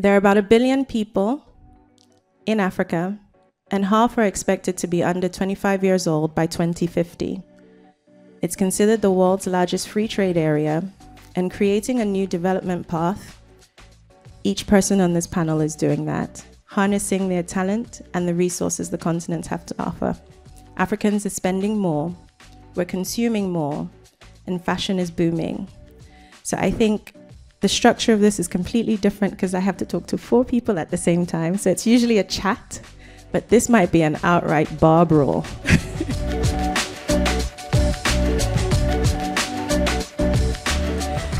There are about a billion people in Africa, and half are expected to be under 25 years old by 2050. It's considered the world's largest free trade area, and creating a new development path, each person on this panel is doing that, harnessing their talent and the resources the continents have to offer. Africans are spending more, we're consuming more, and fashion is booming. So I think the structure of this is completely different because I have to talk to four people at the same time. So it's usually a chat, but this might be an outright bar brawl.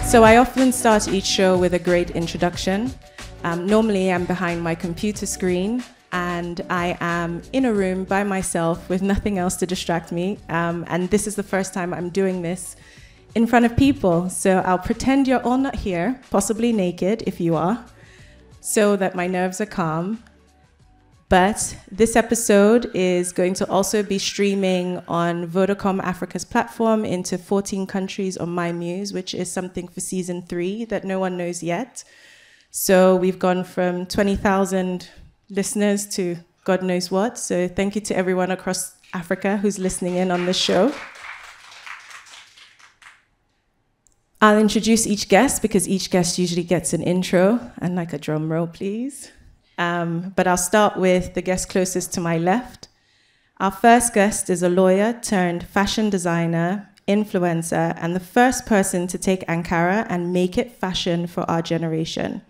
so I often start each show with a great introduction. Um, normally, I'm behind my computer screen and I am in a room by myself with nothing else to distract me. Um, and this is the first time I'm doing this in front of people. So I'll pretend you're all not here, possibly naked if you are, so that my nerves are calm. But this episode is going to also be streaming on Vodacom Africa's platform into 14 countries on My Muse, which is something for season three that no one knows yet. So we've gone from 20,000 listeners to God knows what. So thank you to everyone across Africa who's listening in on this show. I'll introduce each guest because each guest usually gets an intro and like a drum roll, please. Um, but I'll start with the guest closest to my left. Our first guest is a lawyer turned fashion designer, influencer, and the first person to take Ankara and make it fashion for our generation.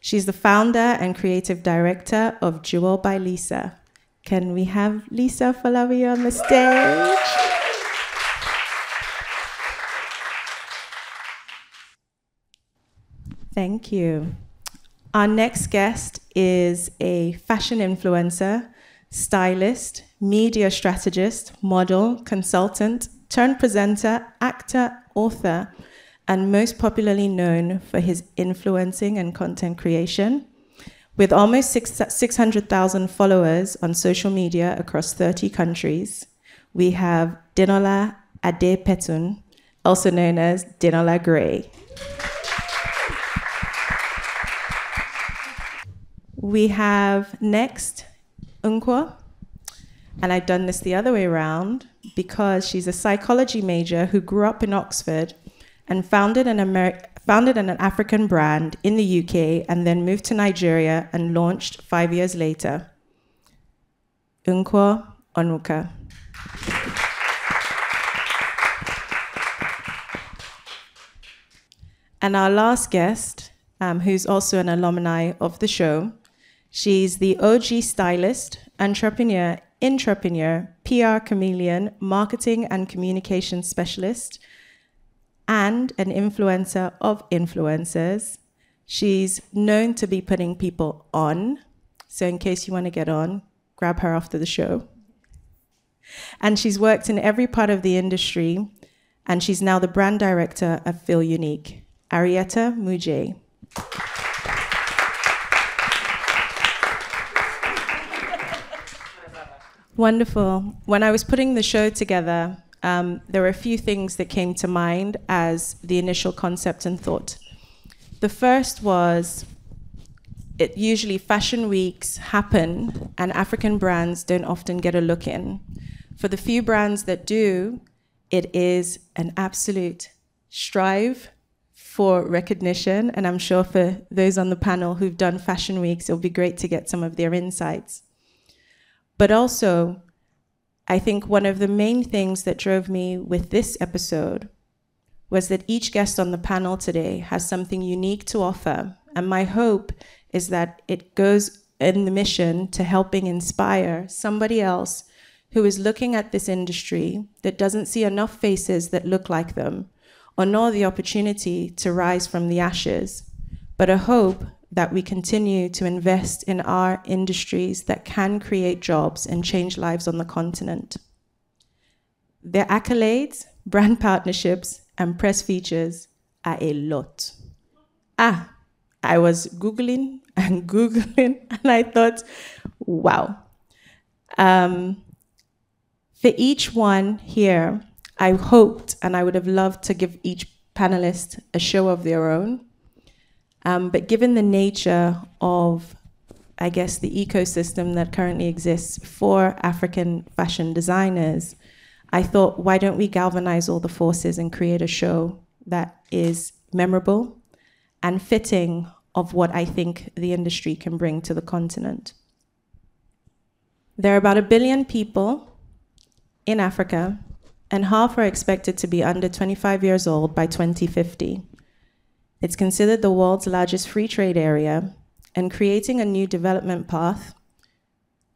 She's the founder and creative director of Jewel by Lisa. Can we have Lisa Folawiyo on the stage? Thank you. Our next guest is a fashion influencer, stylist, media strategist, model, consultant, turned presenter, actor, author, and most popularly known for his influencing and content creation. With almost 600,000 followers on social media across 30 countries, we have Denola Adepetun, also known as Denola Grey. We have next Nkwo, and I've done this the other way around because she's a psychology major who grew up in Oxford and founded an, Ameri- founded an African brand in the UK and then moved to Nigeria and launched five years later. Nkwo Onwuka. And our last guest, um, who's also an alumni of the show, She's the OG stylist, entrepreneur, intrapreneur, PR chameleon, marketing and communication specialist, and an influencer of influencers. She's known to be putting people on. So, in case you want to get on, grab her after the show. And she's worked in every part of the industry, and she's now the brand director of Feel Unique, Arieta Mujay. Wonderful. When I was putting the show together, um, there were a few things that came to mind as the initial concept and thought. The first was it usually fashion weeks happen and African brands don't often get a look in. For the few brands that do, it is an absolute strive for recognition. And I'm sure for those on the panel who've done fashion weeks, it'll be great to get some of their insights. But also, I think one of the main things that drove me with this episode was that each guest on the panel today has something unique to offer. And my hope is that it goes in the mission to helping inspire somebody else who is looking at this industry that doesn't see enough faces that look like them or nor the opportunity to rise from the ashes, but a hope that we continue to invest in our industries that can create jobs and change lives on the continent. Their accolades, brand partnerships, and press features are a lot. Ah, I was Googling and Googling, and I thought, wow. Um, for each one here, I hoped and I would have loved to give each panelist a show of their own Um, but given the nature of, I guess, the ecosystem that currently exists for African fashion designers, I thought, why don't we galvanize all the forces and create a show that is memorable and fitting of what I think the industry can bring to the continent? There are about a billion people in Africa, and half are expected to be under 25 years old by 2050. It's considered the world's largest free trade area, and creating a new development path,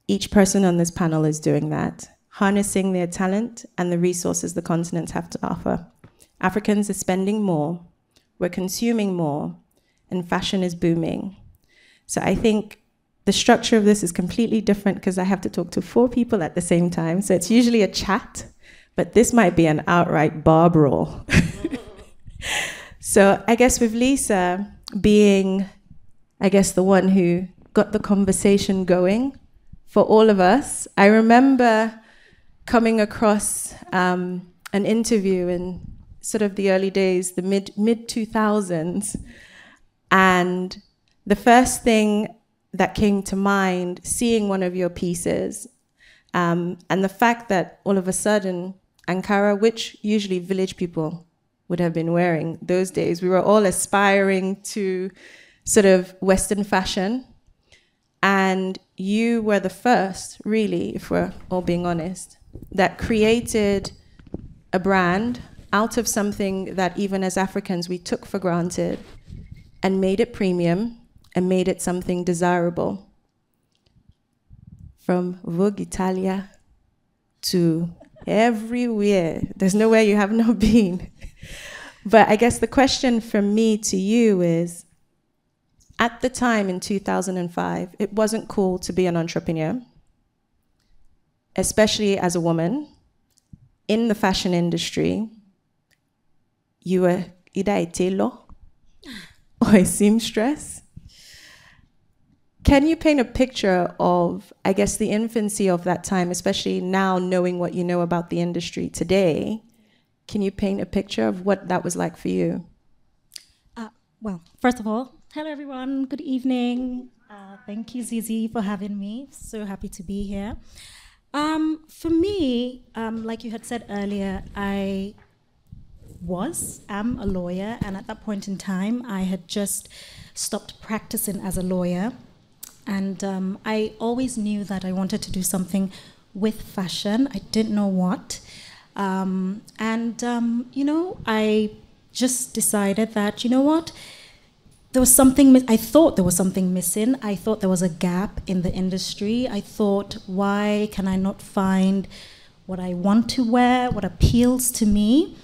each person on this panel is doing that, harnessing their talent and the resources the continents have to offer. Africans are spending more, we're consuming more, and fashion is booming. So I think the structure of this is completely different because I have to talk to four people at the same time. So it's usually a chat, but this might be an outright bar brawl. So I guess with Lisa being, I guess, the one who got the conversation going for all of us, I remember coming across um, an interview in sort of the early days, the mid mid 2000s, and the first thing that came to mind, seeing one of your pieces, um, and the fact that all of a sudden Ankara, which usually village people would have been wearing those days. We were all aspiring to sort of Western fashion. And you were the first, really, if we're all being honest, that created a brand out of something that even as Africans we took for granted and made it premium and made it something desirable. From Vogue Italia to everywhere. There's nowhere you have not been. But I guess the question from me to you is at the time in 2005, it wasn't cool to be an entrepreneur, especially as a woman in the fashion industry. You were either a tailor or a seamstress. Can you paint a picture of, I guess, the infancy of that time, especially now knowing what you know about the industry today? Can you paint a picture of what that was like for you? Uh, well, first of all, hello everyone. Good evening. Uh, thank you, Zeze, for having me. So happy to be here. Um, for me, um, like you had said earlier, I was, am a lawyer, and at that point in time, I had just stopped practicing as a lawyer. And um, I always knew that I wanted to do something with fashion. I didn't know what. Um, and, um, you know, I just decided that, you know what? There was something, I thought there was something missing. I thought there was a gap in the industry. I thought, why can I not find what I want to wear, what appeals to me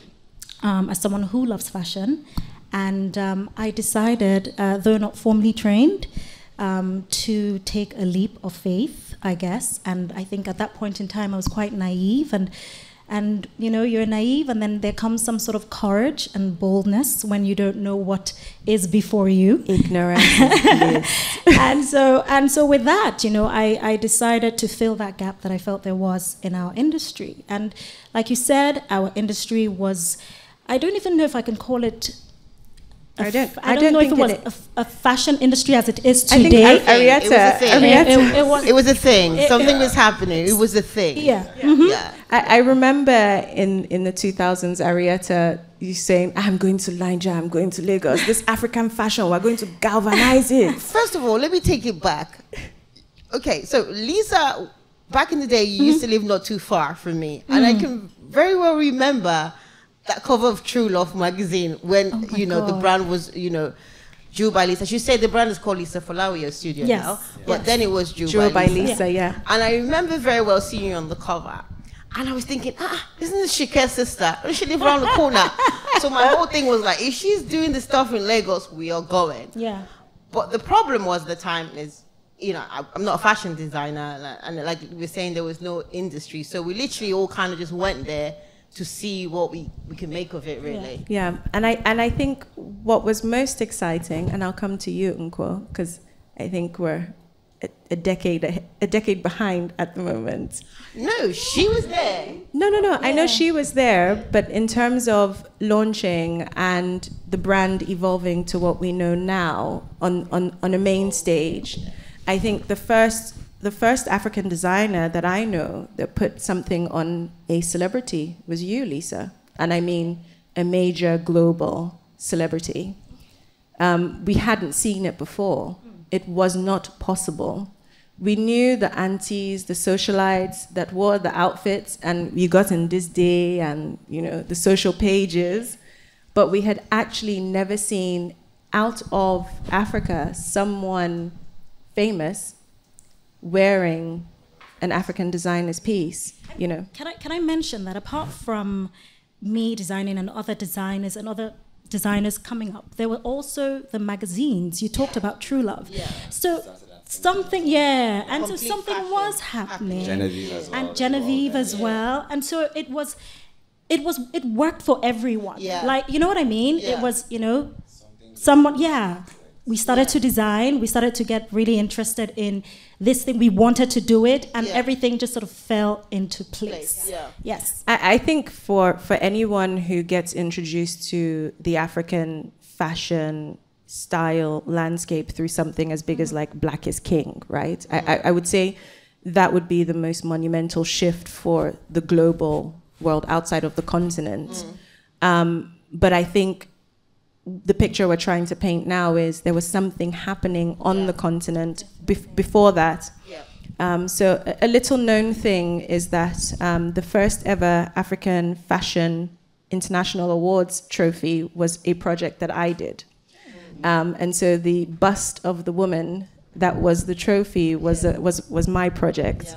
um, as someone who loves fashion? And um, I decided, uh, though not formally trained, um, to take a leap of faith, I guess. And I think at that point in time, I was quite naive and and you know you're naive and then there comes some sort of courage and boldness when you don't know what is before you. Ignorance and so and so with that you know I, I decided to fill that gap that i felt there was in our industry. And like you said our industry was i don't even know if i can call it I don't. I, I don't, know if it was it, a, a, fashion industry as it is today. I think Arieta, it was a thing. Arieta. It, it, was, it was a thing. Something was happening. It was a thing. Yeah. Yeah. Mm-hmm. yeah. I, I, remember in in the 2000s, Arieta, you saying, "I'm going to Nigeria. I'm going to Lagos. This African fashion, we're going to galvanize it." First of all, let me take it back. Okay, so Lisa, back in the day, you mm-hmm. used to live not too far from me, mm-hmm. and I mm-hmm. can very well remember that cover of True Love magazine when oh you know God. the brand was you know Drew by Lisa. She said the brand is called Lisa Folawiyo Studio yes. now, but then it was Drew, Drew by, by Lisa. yeah. yeah. And I remember very well seeing you on the cover. And I was thinking, ah, isn't this Shike's sister? She live around the corner. so my whole thing was like, if she's doing the stuff in Lagos, we are going. Yeah. But the problem was the time is, you know, I, am not a fashion designer, and, and like we were saying, there was no industry. So we literally all kind of just went there to see what we, we can make of it really. Yeah. yeah. And I and I think what was most exciting, and I'll come to you, Nkwo, because I think we're a decade a decade behind at the moment. No, she was there. No, no, no. I know she was there, but in terms of launching and the brand evolving to what we know now on, on, on a main stage, I think the first the first African designer that I know that put something on a celebrity was you, Lisa. And I mean a major global celebrity. Um, we hadn't seen it before. It was not possible. We knew the aunties, the socialites that wore the outfits, and we got in this day and you know the social pages, but we had actually never seen out of Africa someone famous wearing an African designer's piece, you know. Can I can I mention that apart from me designing and other designers and other designers coming up, there were also the magazines. You talked about True Love. Yeah. So something yeah and so something fashion was happening Genevieve as well. and genevieve as well and so it was it was it worked for everyone Yeah. like you know what i mean Yeah. it was you know someone yeah we started to design we started to get really interested in this thing we wanted to do it and Yeah. everything just sort of fell into place, Place, yeah. yes I, I think for, for anyone who gets introduced to the African fashion style landscape through something as big as mm-hmm. like Black is King, right? I, I, mm-hmm. I would say that would be the most monumental shift for the global world outside of the continent. Mm. Um, but I think the picture we're trying to paint now is there was something happening on the continent bef- before that. Yeah. Um, so a, a little known thing is that um, the first ever African Fashion International Awards trophy was a project that I did. Um, and so the bust of the woman that was the trophy was, a, was, was my project. Yeah.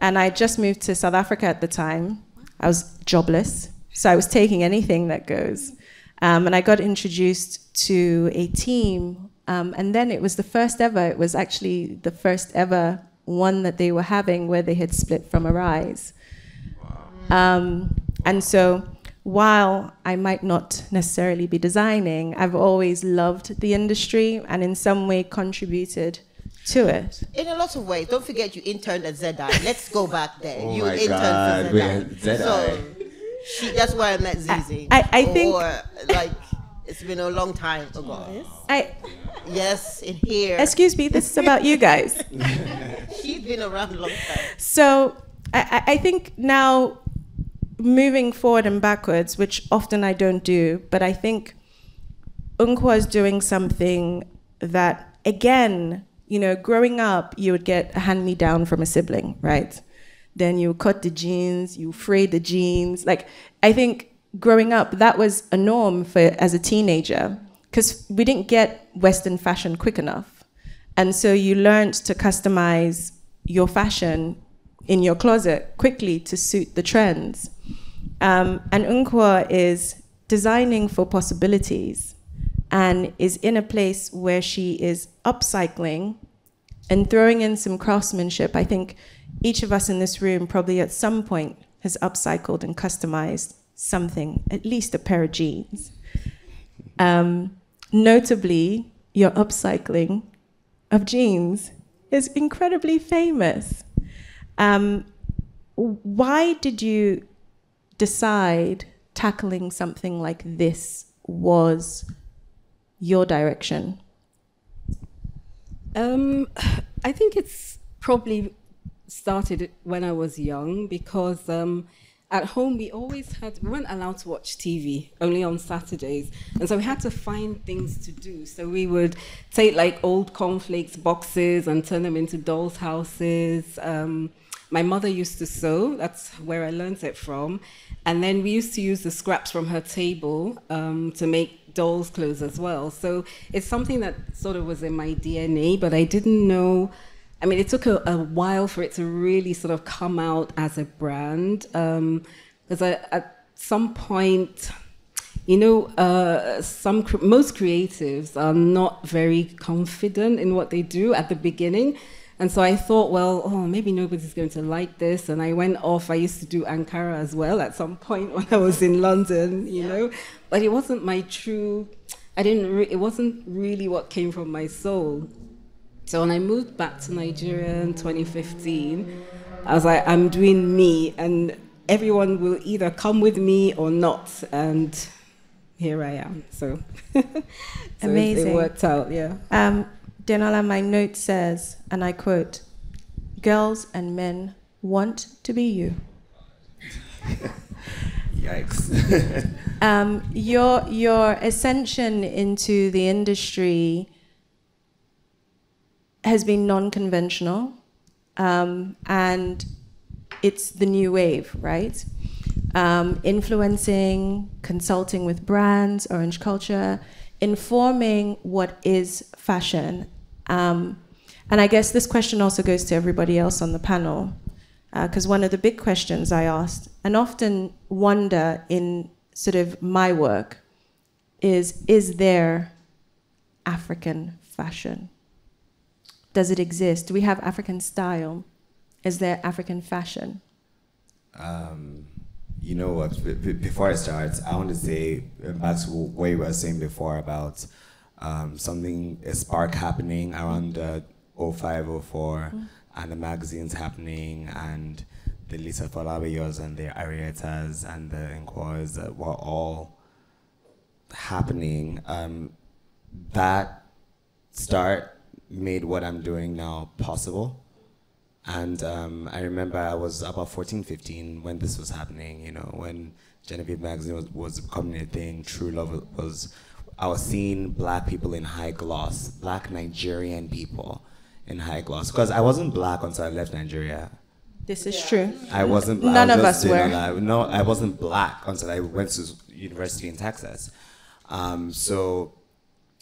And I just moved to South Africa at the time. I was jobless, so I was taking anything that goes. Um, and I got introduced to a team, um, and then it was the first ever. It was actually the first ever one that they were having where they had split from Arise. Um, and so, while I might not necessarily be designing, I've always loved the industry and in some way contributed to it. In a lot of ways. Don't forget you interned at Zedai. Let's go back there. Oh you my interned God, for we Zedai. So she, that's why I met Zeze. I- I think- Or like it's been a long time ago. I, Yes, in here. excuse me, this is about you guys. She's been around a long time. So I, I I think now moving forward and backwards, which often I don't do, but I think Nkwo is doing something that, again, you know, growing up, you would get a hand me down from a sibling, right? Then you cut the jeans, you fray the jeans. Like, I think growing up, that was a norm for as a teenager because we didn't get Western fashion quick enough. And so you learned to customize your fashion in your closet quickly to suit the trends. Um, and Nkwo is designing for possibilities and is in a place where she is upcycling and throwing in some craftsmanship. I think each of us in this room probably at some point has upcycled and customized something, at least a pair of jeans. Um, notably, your upcycling of jeans is incredibly famous. Um, why did you decide tackling something like this was your direction? Um, I think it's probably started when I was young because um, at home we always had we weren't allowed to watch TV only on Saturdays, and so we had to find things to do. So we would take like old cornflakes boxes and turn them into dolls' houses. Um, my mother used to sew. That's where I learned it from. And then we used to use the scraps from her table um, to make dolls' clothes as well. So it's something that sort of was in my DNA, but I didn't know. I mean, it took a, a while for it to really sort of come out as a brand. Because I at some point, you know, uh, some most creatives are not very confident in what they do at the beginning. And so I thought, well, oh, maybe nobody's going to like this. And I went off. I used to do Ankara as well at some point when I was in London, you know. But it wasn't my true. I didn't. Re- it wasn't really what came from my soul. So when I moved back to Nigeria in 2015, I was like, I'm doing me, and everyone will either come with me or not. And here I am. So, so Amazing. It, it worked out, yeah. Um, Denola, my note says, and I quote, girls and men want to be you. Yikes. um, your, your ascension into the industry has been non conventional, um, and it's the new wave, right? Um, influencing, consulting with brands, orange culture, informing what is fashion. Um, and I guess this question also goes to everybody else on the panel, because uh, one of the big questions I asked, and often wonder in sort of my work, is is there African fashion? Does it exist? Do we have African style? Is there African fashion? Um, you know what? before I start, I want to say uh, back to what you were saying before about um, something, a spark happening around uh, 05, 04, mm-hmm. and the magazines happening, and the Lisa Folawiyos and the Arietas and the Nkwos that were all happening. Um, that start made what I'm doing now possible. And um, I remember I was about 14, 15 when this was happening, you know, when Genevieve Magazine was, was becoming a thing, True Love was, I was seeing black people in high gloss, black Nigerian people in high gloss. Because I wasn't black until I left Nigeria. This is true. I wasn't. None was of us were. No, I wasn't black until I went to university in Texas. Um, so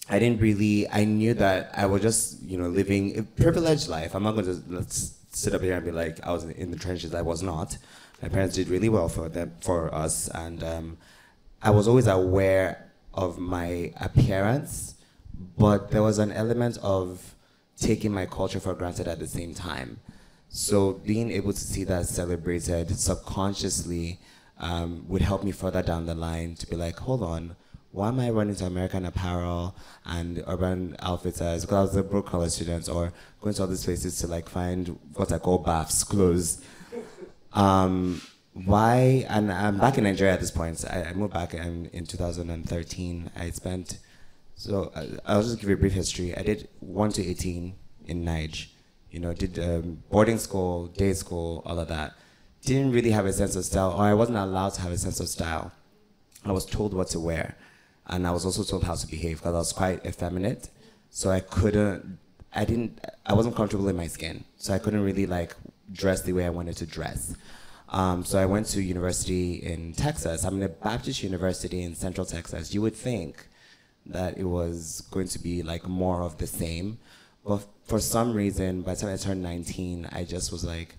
I didn't really. I knew that I was just, you know, living a privileged life. I'm not going to let's sit up here and be like I was in the trenches. I was not. My parents did really well for them, for us, and um, I was always aware of my appearance, but there was an element of taking my culture for granted at the same time. So being able to see that celebrated subconsciously um, would help me further down the line to be like, hold on, why am I running to American Apparel and Urban Outfitters because I was a broke college student or going to all these places to like find what I call baths, clothes. Um, why, and I'm back in Nigeria at this point. I, I moved back in, in 2013. I spent, so I, I'll just give you a brief history. I did 1 to 18 in Niger. You know, did um, boarding school, day school, all of that. Didn't really have a sense of style, or I wasn't allowed to have a sense of style. I was told what to wear and I was also told how to behave because I was quite effeminate. So I couldn't, I didn't, I wasn't comfortable in my skin. So I couldn't really like dress the way I wanted to dress. Um, so I went to university in Texas. I'm in a Baptist university in Central Texas. You would think that it was going to be like more of the same, but for some reason, by the time I turned 19, I just was like,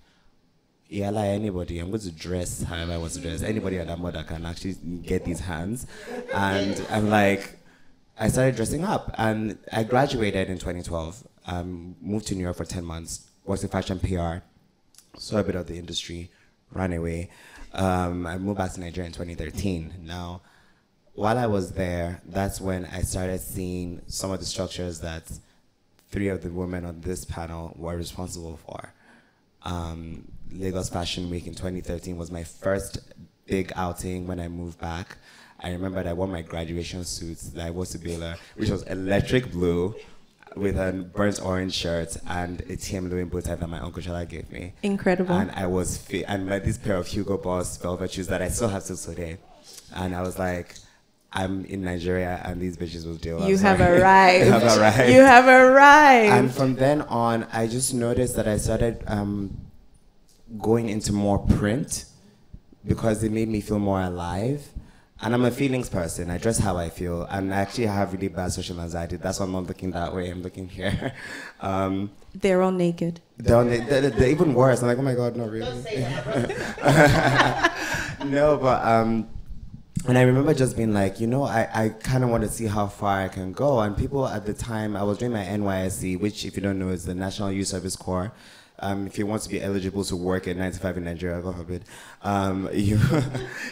yeah, like anybody, I'm going to dress however I want to dress. Anybody at that mother can actually get these hands. And I'm like, I started dressing up and I graduated in 2012. Um, moved to New York for 10 months, worked in fashion PR, saw a bit of the industry, ran away. Um, I moved back to Nigeria in 2013. Now, while I was there, that's when I started seeing some of the structures that three of the women on this panel were responsible for. Um, Lagos Fashion Week in 2013 was my first big outing when I moved back. I remember I wore my graduation suit that I wore to Baylor, which was electric blue with a burnt orange shirt and a TM Lewin bow tie that my uncle Shala gave me. Incredible. And I was fit, and like this pair of Hugo Boss velvet shoes that I still have till today. And I was like, I'm in Nigeria and these bitches will deal. You have arrived. you have arrived. You have arrived. And from then on, I just noticed that I started um, going into more print because it made me feel more alive. And I'm a feelings person. I dress how I feel. And I actually have really bad social anxiety. That's why I'm not looking that way. I'm looking here. Um, they're all naked. They're, all na- they're, they're, even worse. I'm like, oh my God, not really. no, but, um, and I remember just being like, you know, I, I kind of want to see how far I can go. And people at the time, I was doing my NYSC, which, if you don't know, is the National Youth Service Corps. Um, if you want to be eligible to work at 95 in Nigeria, God forbid, um, you,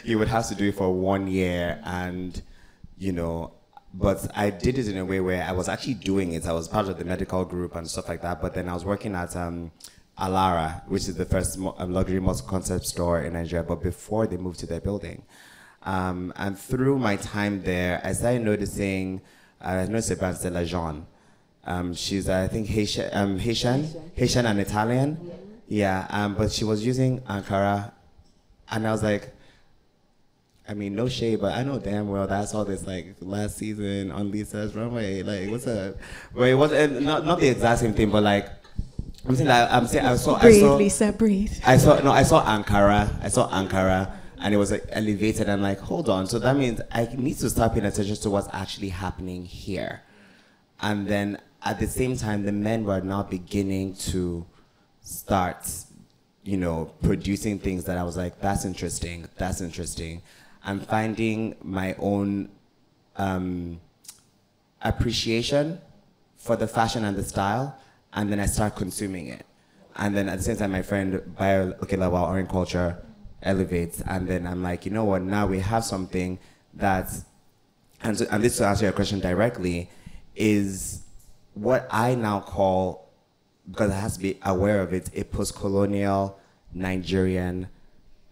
you would have to do it for one year. And, you know, but I did it in a way where I was actually doing it. I was part of the medical group and stuff like that. But then I was working at um, Alara, which is the first um, luxury multi-concept store in Nigeria. But before they moved to their building, um, and through my time there, I started noticing. Uh, I noticed Stella Jean. Um, she's I think Haitian, um, Haitian, Haitian and Italian. Yeah, um, but she was using Ankara, and I was like, I mean, no shade, but I know damn well that's all this like last season on Lisa's runway. Like, what's up? But it wasn't not not the exact same thing, but like I'm saying that I'm saying I saw breathe, I saw Lisa, breathe. I saw no I saw Ankara. I saw Ankara. And it was like elevated. I'm like, hold on. So that means I need to start paying attention to what's actually happening here. And then at the same time, the men were now beginning to start, you know, producing things that I was like, that's interesting, that's interesting. I'm finding my own um, appreciation for the fashion and the style, and then I start consuming it. And then at the same time, my friend Bayo Oke-Lawal Orange Culture elevates, and then I'm like, you know what? Now we have something that, and, so, and this to answer your question directly, is what I now call, because I have to be aware of it, a post-colonial Nigerian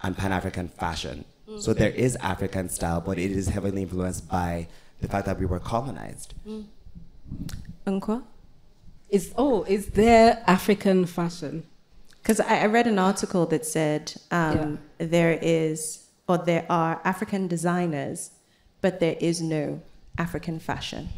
and Pan-African fashion. So mm. there is African style, but it is heavily influenced by the fact that we were colonized. Mm. Nkwo? Is oh, is there African fashion? Because I, I read an article that said um, there is, or there are African designers, but there is no African fashion.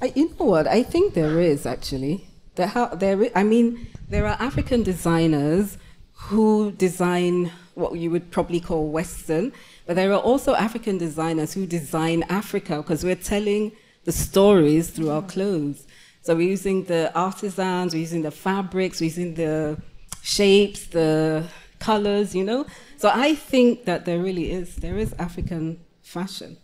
I, you know what? I think there is actually. There, ha- there, i- I mean, there are African designers who design what you would probably call Western, but there are also African designers who design Africa because we're telling the stories through our clothes. So we're using the artisans, we're using the fabrics, we're using the shapes, the colors, you know. So I think that there really is there is African fashion,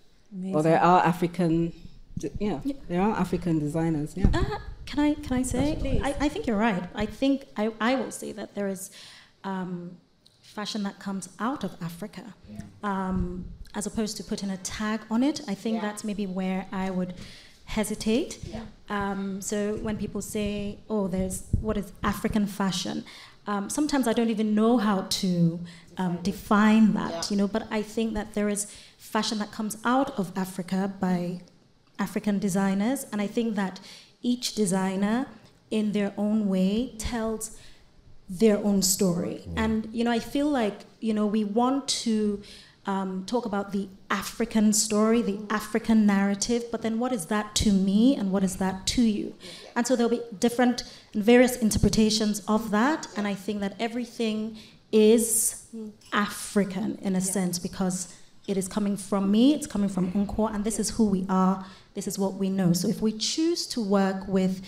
or there are African, d- yeah, there are African designers, yeah. Uh, can I can I say? I, I think you're right. I think I, I will say that there is um, fashion that comes out of Africa, um, as opposed to putting a tag on it. I think that's maybe where I would hesitate. Um, so when people say, "Oh, there's what is African fashion," um, sometimes I don't even know how to um, define that. You know, but I think that there is fashion that comes out of Africa by African designers, and I think that each designer, in their own way, tells their own story. And you know, I feel like you know we want to um, talk about the African story, the African narrative, but then what is that to me, and what is that to you? And so there'll be different and various interpretations of that. And I think that everything is African in a sense because it is coming from me, it's coming from Nkwo, and this is who we are, this is what we know. So if we choose to work with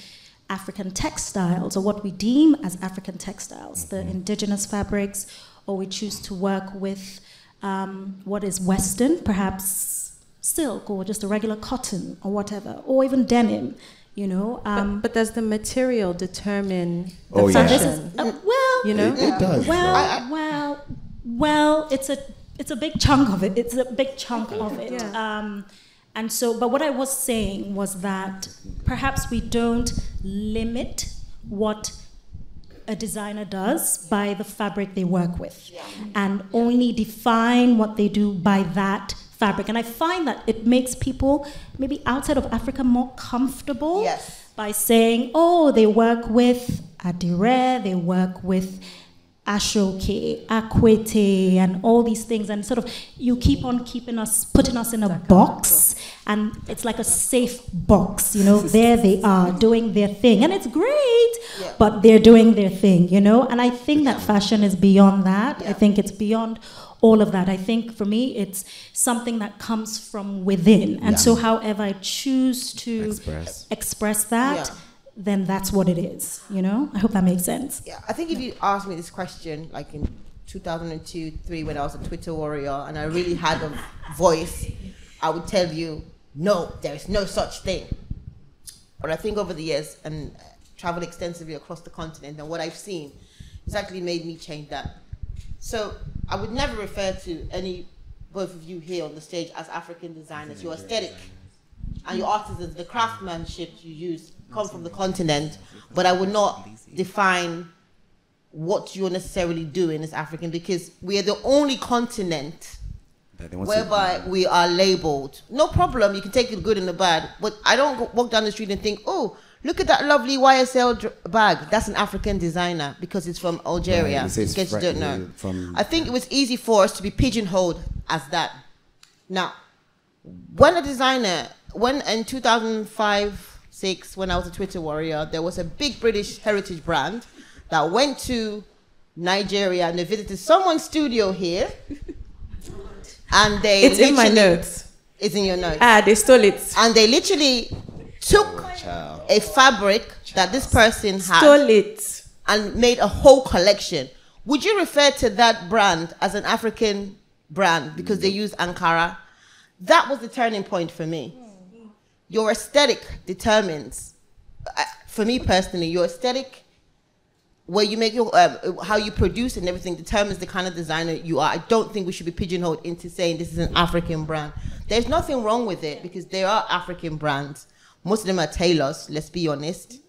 African textiles or what we deem as African textiles, the indigenous fabrics, or we choose to work with um, what is Western, perhaps silk or just a regular cotton or whatever, or even denim, you know. Um, but, but does the material determine the Oh, so yeah. fashion? is uh, well, You know? It, it does. well, well, well. It's a it's a big chunk of it. It's a big chunk of it. Yeah. Um, and so, but what I was saying was that perhaps we don't limit what a designer does by the fabric they work with, and only define what they do by that fabric. And I find that it makes people maybe outside of Africa more comfortable Yes. by saying, oh, they work with Adire, they work with Aso Oke, Akwete, and all these things, and sort of you keep on keeping us, putting us in a box, and it's like a safe box, you know. there they are doing their thing, and it's great, but they're doing their thing, you know. And I think that fashion is beyond that. I think it's beyond all of that. I think for me, it's something that comes from within, and so however I choose to Express. express that, Yeah. Then that's what it is. You know, I hope that makes sense. Yeah, I think if you asked me this question, like in 2002, three, when I was a Twitter warrior, and I really had a voice, I would tell you, no, there is no such thing. But I think over the years and uh, traveled extensively across the continent, and what I've seen, it's actually made me change that. So I would never refer to any both of you here on the stage as African designers. Your aesthetic and your artisans, the craftsmanship you use, come from the continent. But I would not define what you're necessarily doing as African because we are the only continent want to- whereby we are labeled. No problem, you can take the good and the bad, but I don't walk down the street and think, oh, look at that lovely YSL bag. That's an African designer because it's from Algeria. Right, in case you don't know. from- I think it was easy for us to be pigeonholed as that. Now, when a designer, when in 2005, six, when I was a Twitter warrior, there was a big British heritage brand that went to Nigeria and they visited someone's studio here. And they It's in my notes. It's in your notes. Ah, they stole it. And they literally took Child. a fabric that this person had Stole it. and made a whole collection. Would you refer to that brand as an African brand because they use Ankara? That was the turning point for me. Your aesthetic determines, uh, for me personally, your aesthetic, where you make your, um, how you produce and everything determines the kind of designer you are. I don't think we should be pigeonholed into saying this is an African brand. There's nothing wrong with it because there are African brands. Most of them are tailors, let's be honest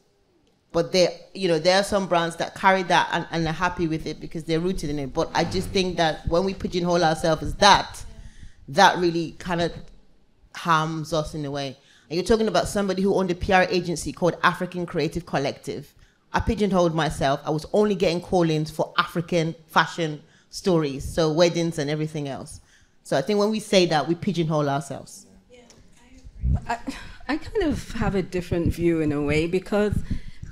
but there you know there are some brands that carry that and, and are happy with it because they're rooted in it but i just think that when we pigeonhole ourselves as that that really kind of harms us in a way and you're talking about somebody who owned a pr agency called african creative collective. I pigeonholed myself. I was only getting call-ins for african fashion stories so weddings and everything else. So i think when we say that we pigeonhole ourselves. Yeah, I, I kind of have a different view in a way because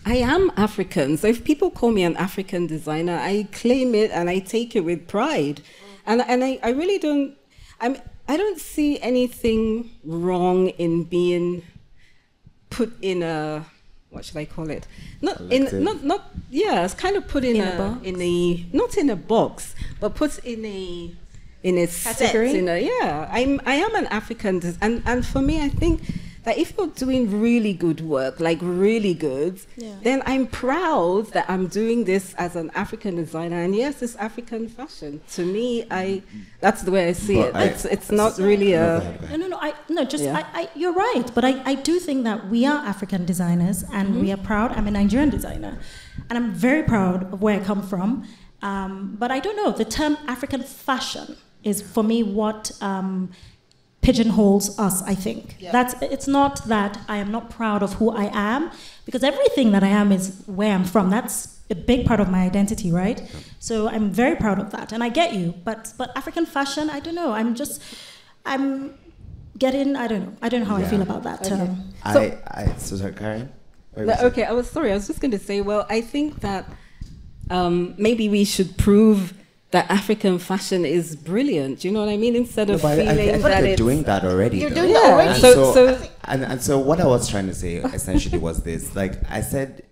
I am African. So if people call me an African designer, I claim it and I take it with pride. And, and I, I really don't, I'm, I don't see anything wrong in being put in a, what should I call it? Not Collective. in, not, not, yeah, it's kind of put in, In a a, box? in a, not in a box, but put in a, in a Category? set, in a, yeah, I'm, I am an African, and, and for me, I think that if you're doing really good work, like really good, Yeah. then I'm proud that I'm doing this as an African designer. And yes, it's African fashion. To me, I that's the way I see But it. I- it's it's not really a. ahead, go ahead. No, no, no. I, no, just Yeah. I, I, you're right, but I, I do think that we are African designers, and we are proud. I'm a Nigerian designer, and I'm very proud of where I come from. Um, but I don't know. The term African fashion is for me what um, pigeonholes us. I think Yeah. that's. It's not that I am not proud of who I am, because everything that I am is where I'm from. That's a big part of my identity, right? So I'm very proud of that, and I get you. But but African fashion, I don't know. I'm just, I'm getting. I don't know. I don't know how I feel about that term. I, I, so sorry, Karen? What were you okay, I was sorry. I was just going to say. Well, I think that um, maybe we should prove that African fashion is brilliant. Do you know what I mean? Instead No, of but I, I, feeling I think that you're it's doing that already. You're though. doing that already. And So- so, so- and, and so what I was trying to say essentially was this: like I said,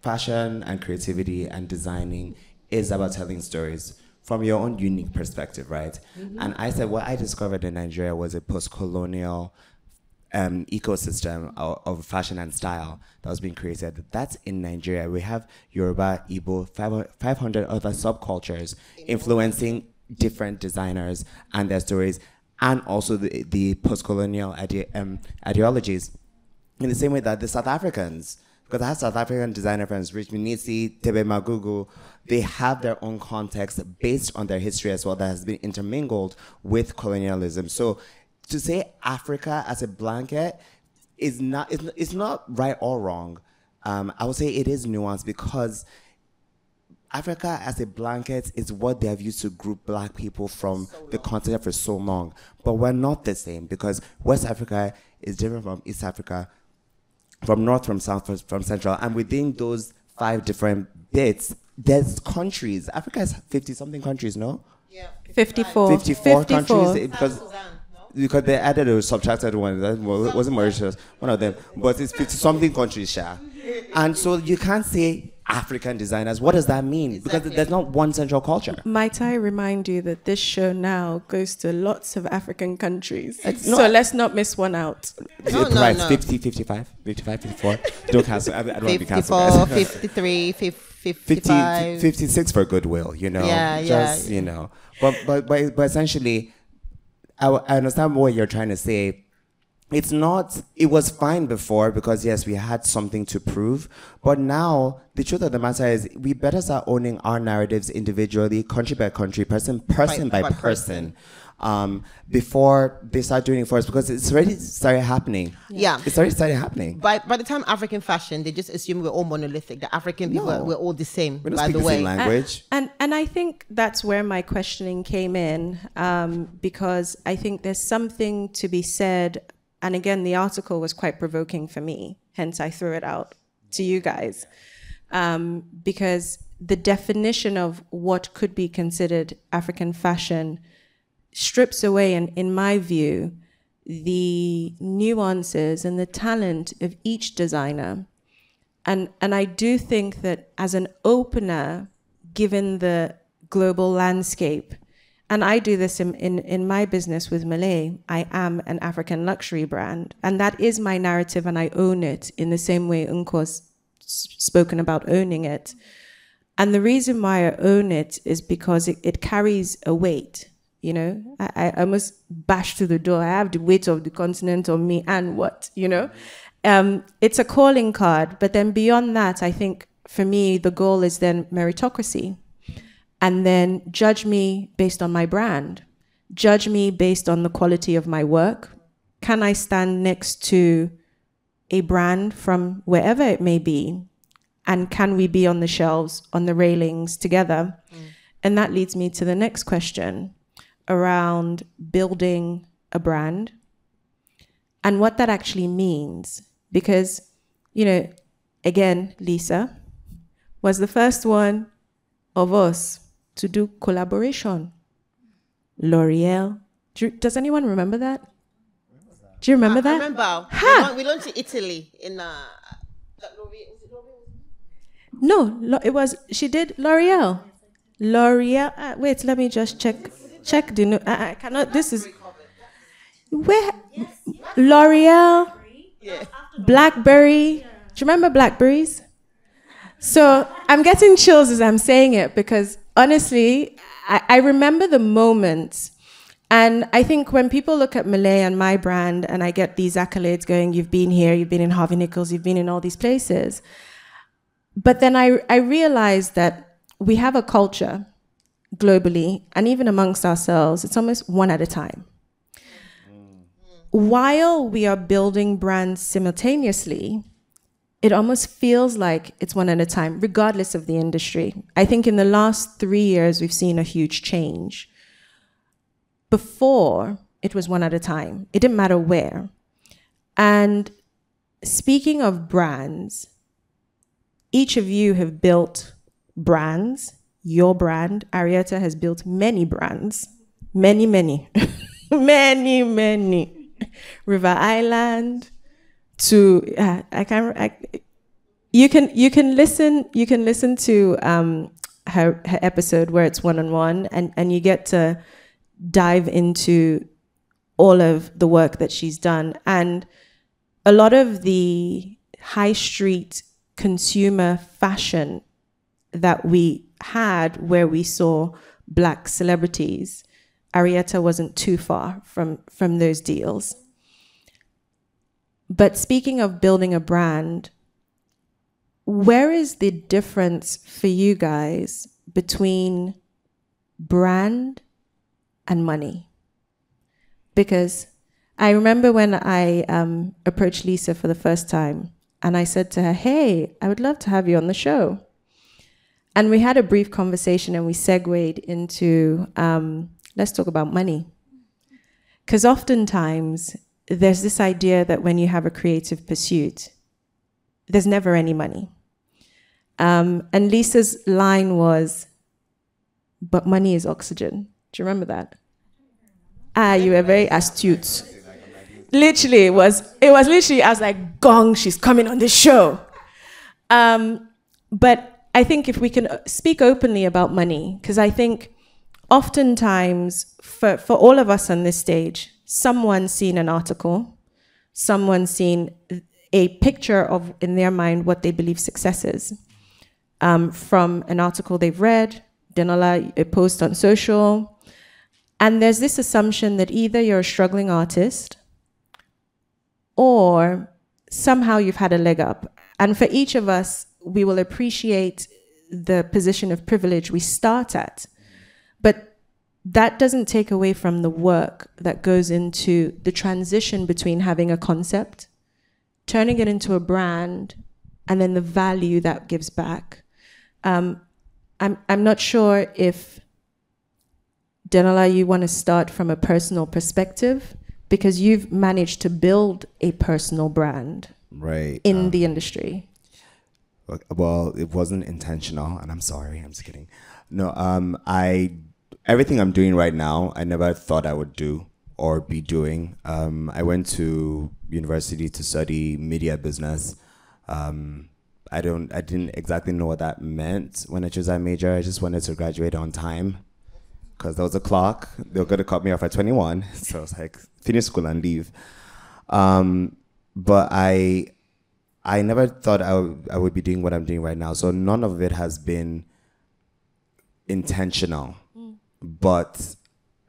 fashion and creativity and designing is about telling stories from your own unique perspective, right? Mm-hmm. And I said what I discovered in Nigeria was a post-colonial um, ecosystem of, of fashion and style that was being created. That's in Nigeria. We have Yoruba, Igbo, 500 500 other subcultures influencing different designers and their stories, and also the, the post-colonial ide- um, ideologies. In the same way that the South Africans, because I have South African designer friends, Rich Mnisi, Thebe Magugu, they have their own context based on their history as well that has been intermingled with colonialism. So to say Africa as a blanket is not, it's, it's not right or wrong. Um, I would say it is nuanced because Africa as a blanket is what they have used to group black people from the continent for so long. But we're not the same because West Africa is different from East Africa, from North, from South, from- from Central. And within those five different bits, there's countries. Africa has 50 something countries, no? yeah 54. 54, 54. countries because because they added or subtracted one. That wa- wasn't Mauritius, one of them. But it's 50 something countries, Sha. And so you can't say African designers. What does that mean? Because there's not one central culture. Might I remind you that this show now goes to lots of African countries. It's so not- let's not miss one out. No, no, right, no. 50, 55, 55, 54. Don't cancel. I, I don't want to be 54 canceled. 53 fif- 50, 55 56 for goodwill, you know. Yeah, yeah. You know. But, but, but, but essentially, I, I understand what you're trying to say. It's not it was fine before because yes we had something to prove. But now the truth of the matter is we better start owning our narratives individually country by country person person by, by person, Um, before they start doing it for us because it's already started happening Yeah. it's already started happening By by the time African fashion, they just assume we're all monolithic. The African people, No. we're all the same. we don't by speak the the, way, same language And and I think that's where my questioning came in, um, because I think there's something to be said. And again, the article was quite provoking for me. Hence, I threw it out to you guys, um, because the definition of what could be considered African fashion strips away, in, in my view, the nuances and the talent of each designer. And and I do think that as an opener, given the global landscape, and I do this in, in, in my business with Malée, I am an African luxury brand. And that is my narrative and I own it in the same way Nkwo's spoken about owning it. And the reason why I own it is because it, it carries a weight. You know, I, I must bash to the door. I have the weight of the continent on me, and what, you know? Um, it's a calling card. But then beyond that, I think for me, the goal is then meritocracy. And then judge me based on my brand, judge me based on the quality of my work. Can I stand next to a brand from wherever it may be? And can we be on the shelves, on the railings together? And that leads me to the next question around building a brand and what that actually means. Because, you know, again, Lisa was the first one of us to do collaboration. L'Oreal. Do you- Does anyone remember that? Do you remember I that? remember we, Ha! we launched in Italy in uh, L'Oreal- was it L'Oreal? No, it was she did L'Oreal. L'Oreal. Uh, wait, let me just check. Check the. No, I, I cannot. This is where L'Oreal. Blackberry. Do you remember Blackberries? So I'm getting chills as I'm saying it because honestly, I, I remember the moment. And I think when people look at Malée and my brand, and I get these accolades going, you've been here, you've been in Harvey Nichols, you've been in all these places. But then I, I realized that we have a culture globally and even amongst ourselves, it's almost one at a time. While we are building brands simultaneously, it almost feels like it's one at a time, regardless of the industry. I think in the last three years, we've seen a huge change. Before, it was one at a time, it didn't matter where. And speaking of brands, each of you have built brands. Your brand, Arieta, has built many brands. Many, many. many, many. River Island to uh, I can't I, you can you can listen you can listen to um her her episode where it's one on one and and you get to dive into all of the work that she's done and a lot of the high street consumer fashion that we had where we saw black celebrities Arieta wasn't too far from from those deals but speaking of building a brand where is the difference for you guys between brand and money because I remember when I um, approached Lisa for the first time and I said to her, Hey, I would love to have you on the show. And we had a brief conversation and we segued into um, let's talk about money. Because oftentimes there's this idea that when you have a creative pursuit, there's never any money. Um, and Lisa's line was, But money is oxygen. Do you remember that? Ah, you were very astute. Literally, it was it was literally I was like, gong, she's coming on this show. Um, but I think if we can uh, speak openly about money, because I think oftentimes for, for all of us on this stage, someone's seen an article, someone's seen a picture of in their mind what they believe success is. Um, from an article they've read, a post on social, and there's this assumption that either you're a struggling artist or somehow you've had a leg up. And for each of us, we will appreciate the position of privilege we start at. But that doesn't take away from the work that goes into the transition between having a concept, turning it into a brand, and then the value that gives back. Um, I'm, I'm not sure if, Denola, you want to start from a personal perspective because you've managed to build a personal brand Right. in um, the industry. Well, it wasn't intentional, and I'm sorry. I'm just kidding. No, um, I everything I'm doing right now, I never thought I would do or be doing. Um, I went to university to study media business. Um, I don't, I didn't exactly know what that meant when I chose that major. I just wanted to graduate on time because there was a clock. They were going to cut me off at 21, so I was like, finish school and leave. Um, but I I never thought I would, I would be doing what I'm doing right now. So none of it has been intentional, but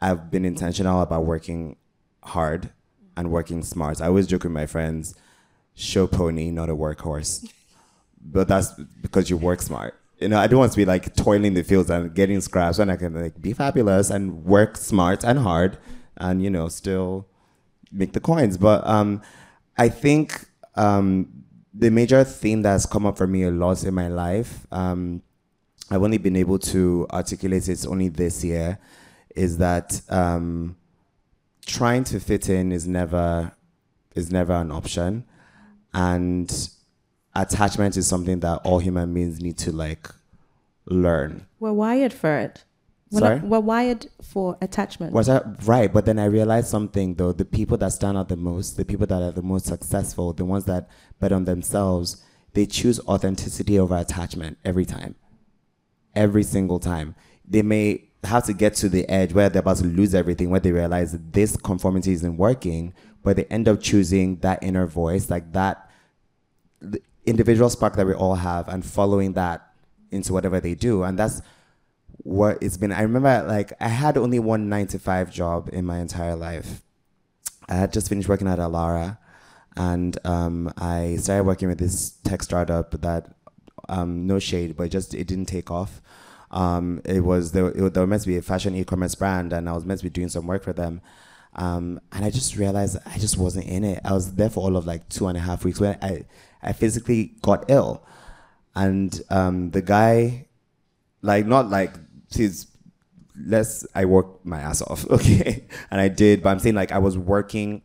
I've been intentional about working hard and working smart. I always joke with my friends, show pony, not a workhorse. But that's because you work smart. You know, I don't want to be like toiling the fields and getting scraps and I can like be fabulous and work smart and hard and, you know, still make the coins. But um, I think um, the major theme that's come up for me a lot in my life, um, I've only been able to articulate it only this year, is that um, trying to fit in is never is never an option, and attachment is something that all human beings need to like learn. We're wired for it. We're, Sorry? not, we're wired for attachment. Was that right? But then I realized something though. The people that stand out the most, the people that are the most successful, the ones that bet on themselves, they choose authenticity over attachment every time. Every single time. They may have to get to the edge where they're about to lose everything, where they realize that this conformity isn't working, but they end up choosing that inner voice, like that individual spark that we all have, and following that into whatever they do. And that's what it's been. I remember like I had only one nine to five job in my entire life. I had just finished working at Alara, and um, I started working with this tech startup that um, no shade, but just it didn't take off. Um, it was they were, meant to be a fashion e-commerce brand, and I was meant to be doing some work for them. Um, and I just realized I just wasn't in it. I was there for all of like two and a half weeks when I I physically got ill, and um, the guy like not like he's less I worked my ass off, okay, and I did, but I'm saying like I was working,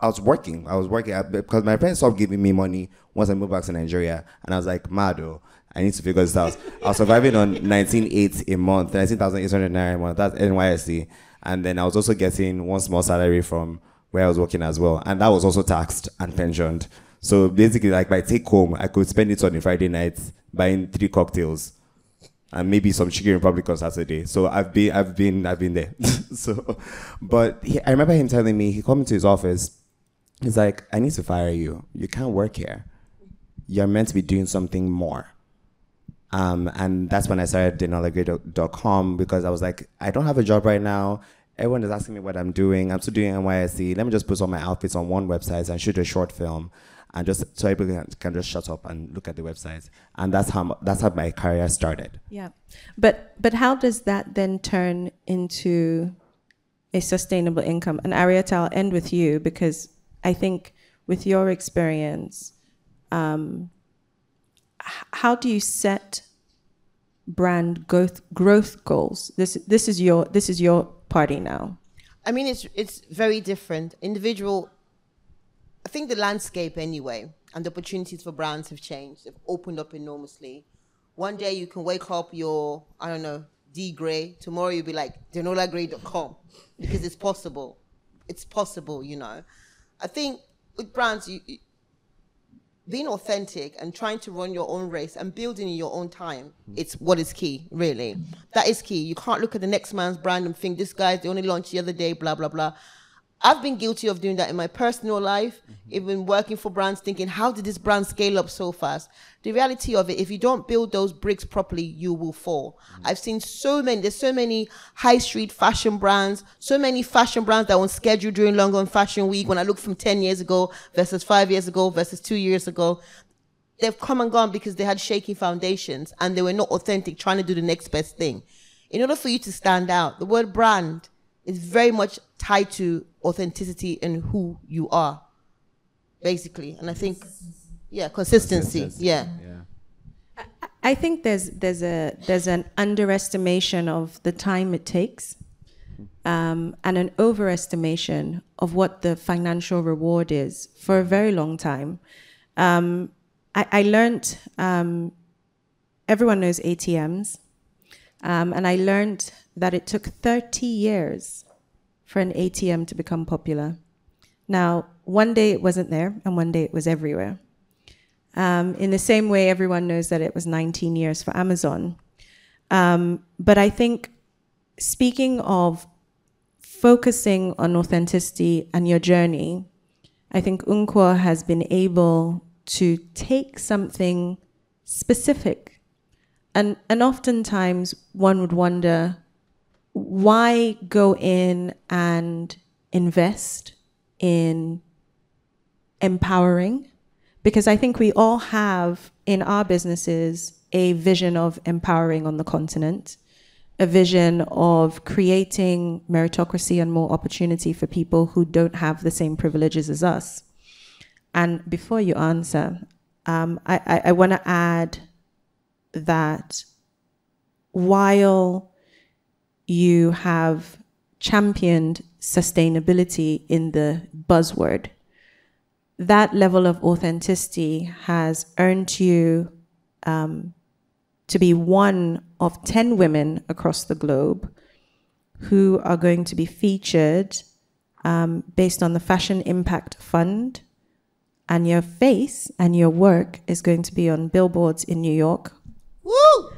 I was working, I was working because my parents stopped giving me money once I moved back to Nigeria, and I was like, Mado, oh, I need to figure this out. I was surviving on 19.8 a month, 19,800 naira a month. That's NYSC, and then I was also getting one small salary from where I was working as well, and that was also taxed and pensioned. So basically, like my take home, I could spend it on a Friday night buying three cocktails and maybe some chicken republic on Saturday. So I've been, I've been, I've been there. so, but he, I remember him telling me he called me to his office. He's like, "I need to fire you. You can't work here. You're meant to be doing something more." Um, and that's when I started denolagrey.com because I was like, I don't have a job right now. Everyone is asking me what I'm doing. I'm still doing NYSC. Let me just put all my outfits on one website and shoot a short film, and just so people can, can just shut up and look at the website. And that's how that's how my career started. Yeah, but but how does that then turn into a sustainable income? And Arieta, I'll end with you because I think with your experience, um, how do you set brand growth growth goals? This this is your this is your party now. I mean, it's it's very different. Individual. I think the landscape anyway and the opportunities for brands have changed. They've opened up enormously. One day you can wake up your I don't know D Grey. Tomorrow you'll be like denolagrey.com because it's possible. It's possible, you know. I think with brands, you, you being authentic and trying to run your own race and building in your own time it's what is key really that is key you can't look at the next man's brand and think this guy's the only launch the other day blah blah blah I've been guilty of doing that in my personal life, mm-hmm. even working for brands, thinking, how did this brand scale up so fast? The reality of it, if you don't build those bricks properly, you will fall. Mm-hmm. I've seen so many, there's so many high street fashion brands, so many fashion brands that were on schedule during London Fashion Week. When I look from 10 years ago versus five years ago versus two years ago, they've come and gone because they had shaky foundations and they were not authentic, trying to do the next best thing. In order for you to stand out, the word brand is very much tied to authenticity and who you are, basically. And I think, yeah, consistency. Consistency. Yeah. Yeah. I think there's there's a there's an underestimation of the time it takes, um, and an overestimation of what the financial reward is for a very long time. Um, I, I learned um, everyone knows ATMs, um, and I learned that it took 30 years for an ATM to become popular. Now, one day it wasn't there, and one day it was everywhere. Um, in the same way, everyone knows that it was 19 years for Amazon. Um, but I think speaking of focusing on authenticity and your journey, I think Nkwo has been able to take something specific. And, and oftentimes one would wonder why go in and invest in empowering? Because I think we all have in our businesses a vision of empowering on the continent, a vision of creating meritocracy and more opportunity for people who don't have the same privileges as us. And before you answer, um, I, I, I want to add that while you have championed sustainability in the buzzword, that level of authenticity has earned you um, to be one of 10 women across the globe who are going to be featured um, based on the Fashion Impact Fund. And your face and your work is going to be on billboards in New York, Woo!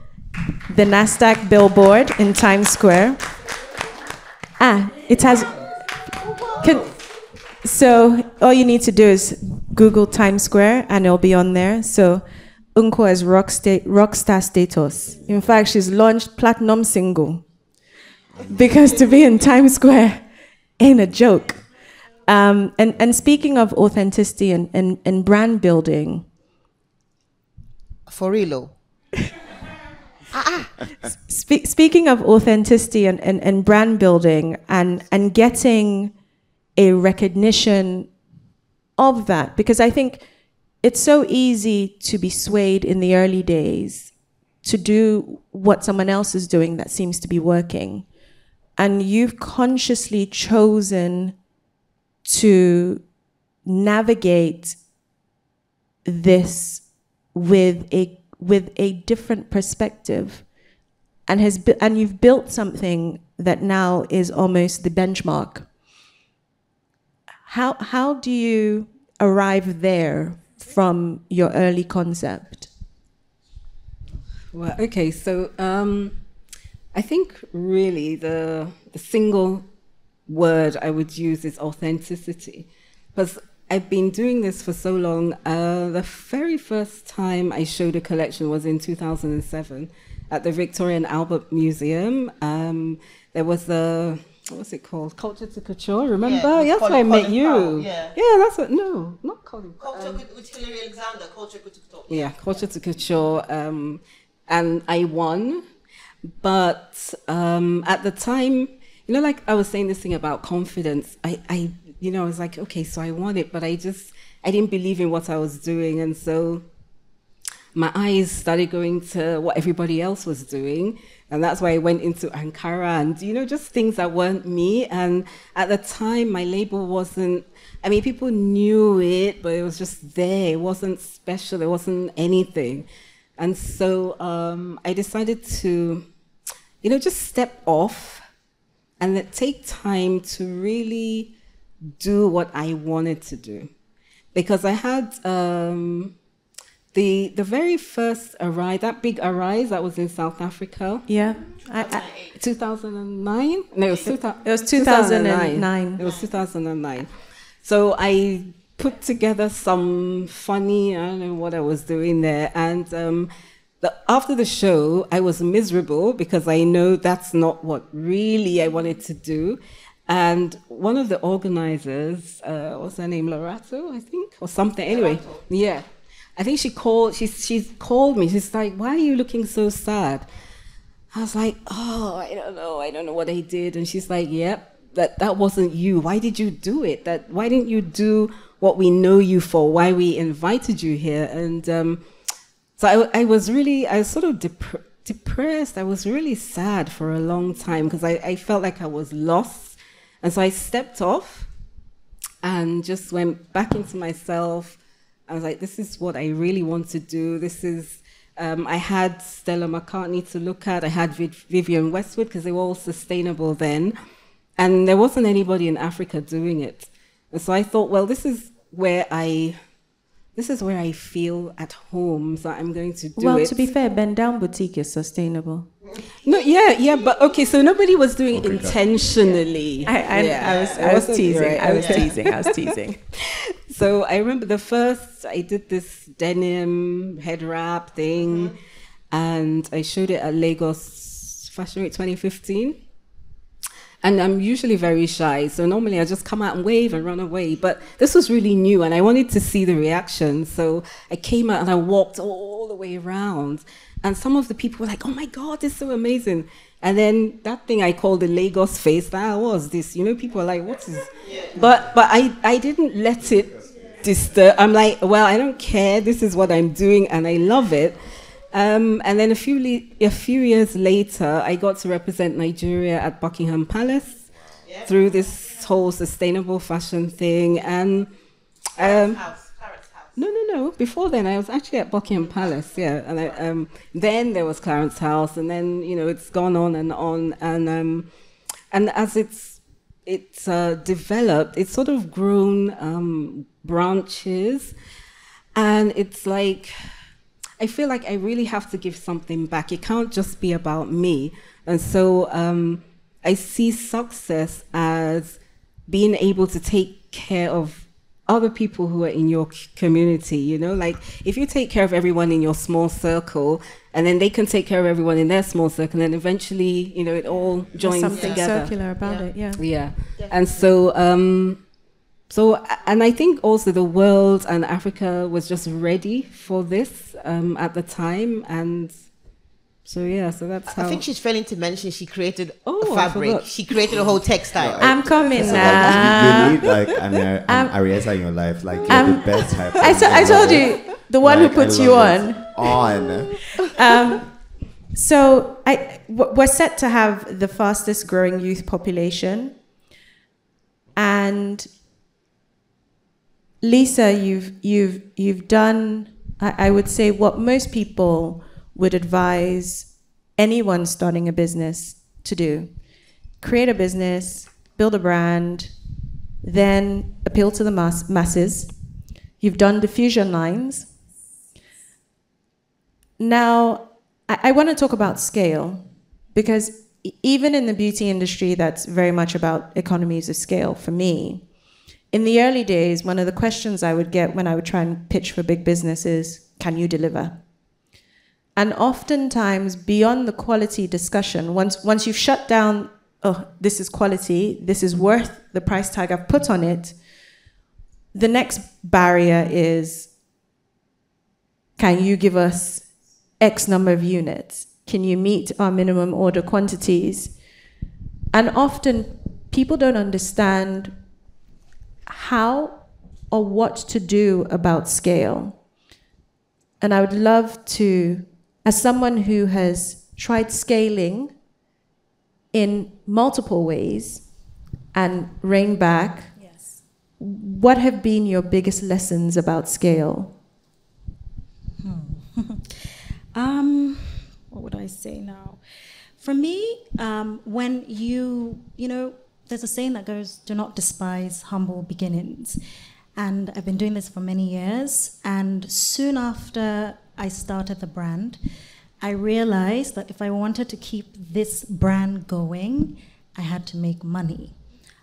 The NASDAQ billboard in Times Square. Ah, it has. Can, so all you need to do is Google Times Square and it'll be on there. So Nkwo has rock, sta- rock star status. In fact, she's launched platinum single because to be in Times Square ain't a joke. Um, and, and speaking of authenticity and, and, and brand building, For real. Ah, ah. Spe- speaking of authenticity and, and, and brand building and, and getting a recognition of that, because I think it's so easy to be swayed in the early days to do what someone else is doing that seems to be working. And you've consciously chosen to navigate this with a with a different perspective and has and you've built something that now is almost the benchmark. How how do you arrive there from your early concept? Well, okay, so um, I think really the the single word I would use is authenticity, because I've been doing this for so long. Uh, the very first time I showed a collection was in 2007 at the Victoria and Albert Museum. Um, there was a what was it called? Culture to Couture. Remember? with yes, Colin- I met you. Powell, yeah. yeah, that's what. No, not Colin. Culture with Hilary Alexander, culture with TikTok. yeah, culture to couture, um, and I won. But um, at the time, you know, like I was saying this thing about confidence. I, I, you know, I was like, okay, so I won it, but I just, I didn't believe in what I was doing, and so my eyes started going to what everybody else was doing. And that's why I went into Ankara and, you know, just things that weren't me. And at the time, my label wasn't, I mean, people knew it, but it was just there. It wasn't special, it wasn't anything. And so um, I decided to, you know, just step off and take time to really do what I wanted to do. Because I had, um, the the very first arise, that big arise that was in South Africa, Yeah. I, I, 2009. No, it was, two, It was 2009. It was 2009. So I put together some funny. I don't know what I was doing there, and. Um, the, after the show, I was miserable because I know that's not what really I wanted to do. And one of the organizers, uh, what's her name, Lorato, I think, or something. Anyway, yeah, I think she called. She she's called me. She's like, "Why are you looking so sad?" I was like, "Oh, I don't know. I don't know what I did." And she's like, "Yep, that that wasn't you. Why did you do it? That why didn't you do what we know you for? Why we invited you here?" And um, so I, I was really, I was sort of dep- depressed. I was really sad for a long time because I, I felt like I was lost. And so I stepped off and just went back into myself. I was like, this is what I really want to do. This is, um, I had Stella McCartney to look at. I had Viv- Vivienne Westwood because they were all sustainable then. And there wasn't anybody in Africa doing it. And so I thought, well, this is where I this is where I feel at home, so I'm going to do well, it. Well, to be fair, Bend Down Boutique is sustainable. No, yeah, yeah, but okay, so nobody was doing it intentionally. I, I, Yeah, I was, I was teasing. right, I was okay. teasing. I was teasing. So I remember the first I did this denim head wrap thing, mm-hmm. and I showed it at Lagos Fashion Week 2015. And I'm usually very shy, so normally I just come out and wave and run away. But this was really new, and I wanted to see the reaction. So I came out and I walked all the way around, and some of the people were like, "Oh my God, is so amazing!" And then that thing I called the Lagos face, that was this. You know, people are like, "What is?" But but I I didn't let it disturb. I'm like, well, I don't care. This is what I'm doing, and I love it. Um, and then a few le- a few years later, I got to represent Nigeria at Buckingham Palace through this whole sustainable fashion thing. And um, no, no, no. Before then, I was actually at Buckingham Palace. Yeah, and I, um, then there was Clarence House, and then you know it's gone on and on, and um, and as it's it's uh, developed, it's sort of grown um, branches, and it's like I feel like I really have to give something back. It can't just be about me, and so um, I see success as being able to take care of other people who are in your community you know like if you take care of everyone in your small circle and then they can take care of everyone in their small circle and eventually you know it all There's joins something together circular about it. Yeah. yeah and so um so and i think also the world and africa was just ready for this um at the time and so yeah so that's how I think she's failing to mention she created Oh, a I fabric. She created a whole textile. I'm coming So, now. like, you need like an, an Um, Arieta in your life. Like you're um, the best type. I told you the one Like, who I puts you on. On. Um, so I, w- we're set to have the fastest growing youth population. And Lisa, you've, you've, you've done, I, I would say, what most people would advise anyone starting a business to do create a business, build a brand, then appeal to the mass- masses. You've done diffusion lines. Now, I, I want to talk about scale because even in the beauty industry, that's very much about economies of scale for me. In the early days, one of the questions I would get when I would try and pitch for big business is can you deliver? And oftentimes, beyond the quality discussion, once, once you've shut down, oh, this is quality, this is worth the price tag I've put on it, the next barrier is can you give us X number of units? Can you meet our minimum order quantities? And often people don't understand how or what to do about scale. And I would love to, as someone who has tried scaling in multiple ways and rein back, Yes. what have been your biggest lessons about scale? Um, what would I say now? For me, um, when you, you know, there's a saying that goes, do not despise humble beginnings. And I've been doing this for many years. And soon after I started the brand, I realized that if I wanted to keep this brand going, I had to make money.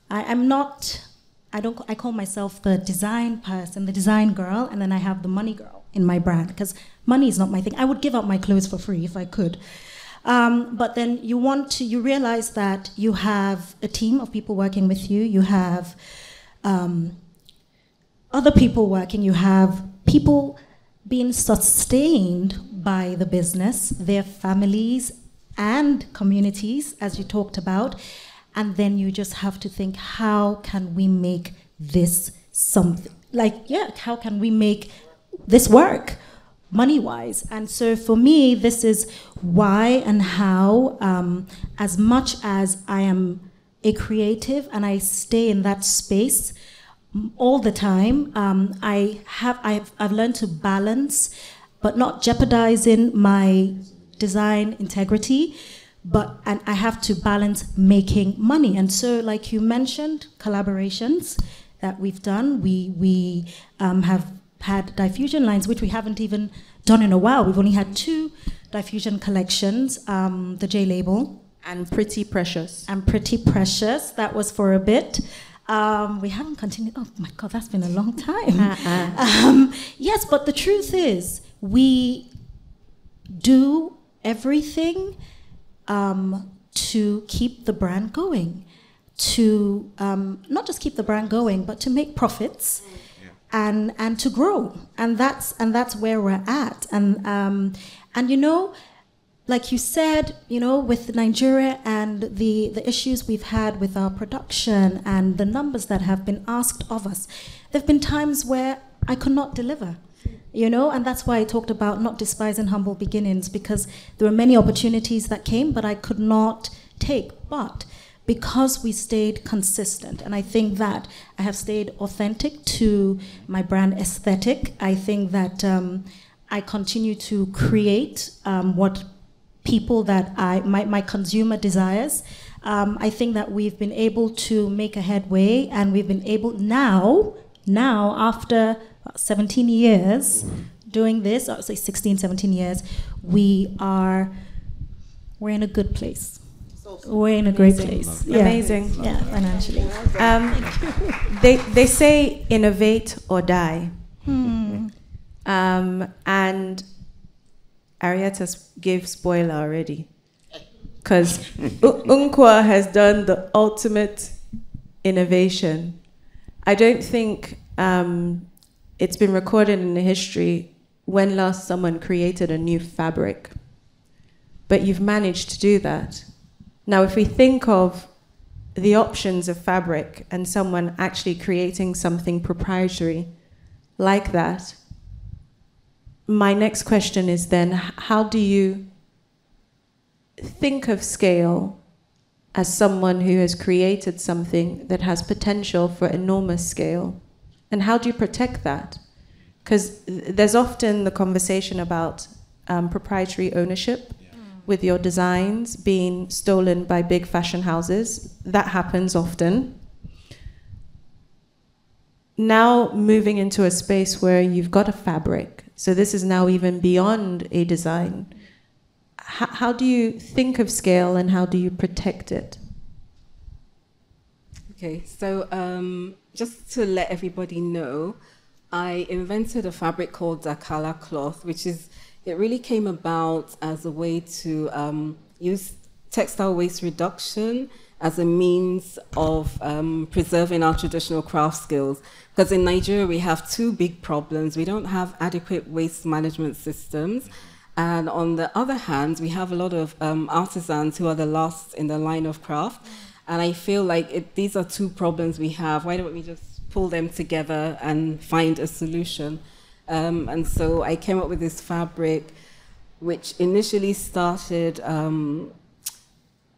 I, am not, I don't, I call myself the design person, the design girl, and then I have the money girl in my brand because money is not my thing. I would give up my clothes for free if I could. Um, but then you want to, you realize that you have a team of people working with you, you have um, other people working, you have people being sustained by the business, their families and communities, as you talked about. And then you just have to think, how can we make this something? Like, yeah, how can we make this work? money wise. And so for me, this is why and how, um, as much as I am a creative and I stay in that space all the time, um, I have, I've, I've learned to balance, but not jeopardizing my design integrity. But and I have to balance making money, and so like you mentioned, collaborations that we've done, we we um, have had diffusion lines, which we haven't even done in a while. We've only had two diffusion collections, um, the J label. And Pretty Precious. And Pretty Precious. That was for a bit. Um, we haven't continued. Oh my God, that's been a long time. Uh-uh. Um, yes, but the truth is, we do everything um, to keep the brand going, to um, not just keep the brand going, but to make profits and and to grow and that's and that's where we're at and um, and you know like you said you know with Nigeria and the the issues we've had with our production and the numbers that have been asked of us there've been times where I could not deliver you know and that's why I talked about not despising humble beginnings because there were many opportunities that came but I could not take but because we stayed consistent. And I think that I have stayed authentic to my brand aesthetic. I think that um, I continue to create um, what people that I, my, my consumer desires. Um, I think that we've been able to make a headway and we've been able now, now after 17 years doing this, or say 16, 17 years, we are, we're in a good place we're in a great place. Yeah. Amazing. Yeah, financially. Um, they they say innovate or die. Hmm. Um, and Arieta gave spoiler already, because Nkwo has done the ultimate innovation. I don't think um, it's been recorded in the history when last someone created a new fabric, but you've managed to do that. Now, if we think of the options of fabric and someone actually creating something proprietary like that, my next question is then how do you think of scale as someone who has created something that has potential for enormous scale? And how do you protect that? Because there's often the conversation about um, proprietary ownership with your designs being stolen by big fashion houses. That happens often. Now moving into a space where you've got a fabric, so this is now even beyond a design. H- how do you think of scale and how do you protect it? Okay, so um, just to let everybody know, I invented a fabric called Dakala cloth, which is it really came about as a way to um, use textile waste reduction as a means of um, preserving our traditional craft skills. Because in Nigeria, we have two big problems. We don't have adequate waste management systems. And on the other hand, we have a lot of um, artisans who are the last in the line of craft. And I feel like it, these are two problems we have. Why don't we just pull them together and find a solution? Um, and so I came up with this fabric, which initially started, um,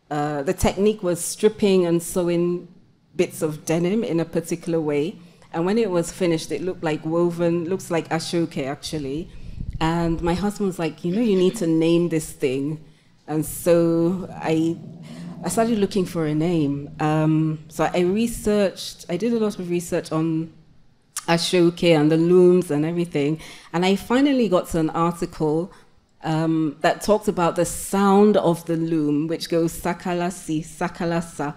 uh, the technique was stripping and sewing bits of denim in a particular way. And when it was finished, it looked like woven, looks like Aso Oke actually. And my husband was like, you know, you need to name this thing. And so I, I started looking for a name. Um, so I researched, I did a lot of research on Aso Oke and the looms and everything. And I finally got to an article um, that talks about the sound of the loom, which goes sakala si, sakala sa.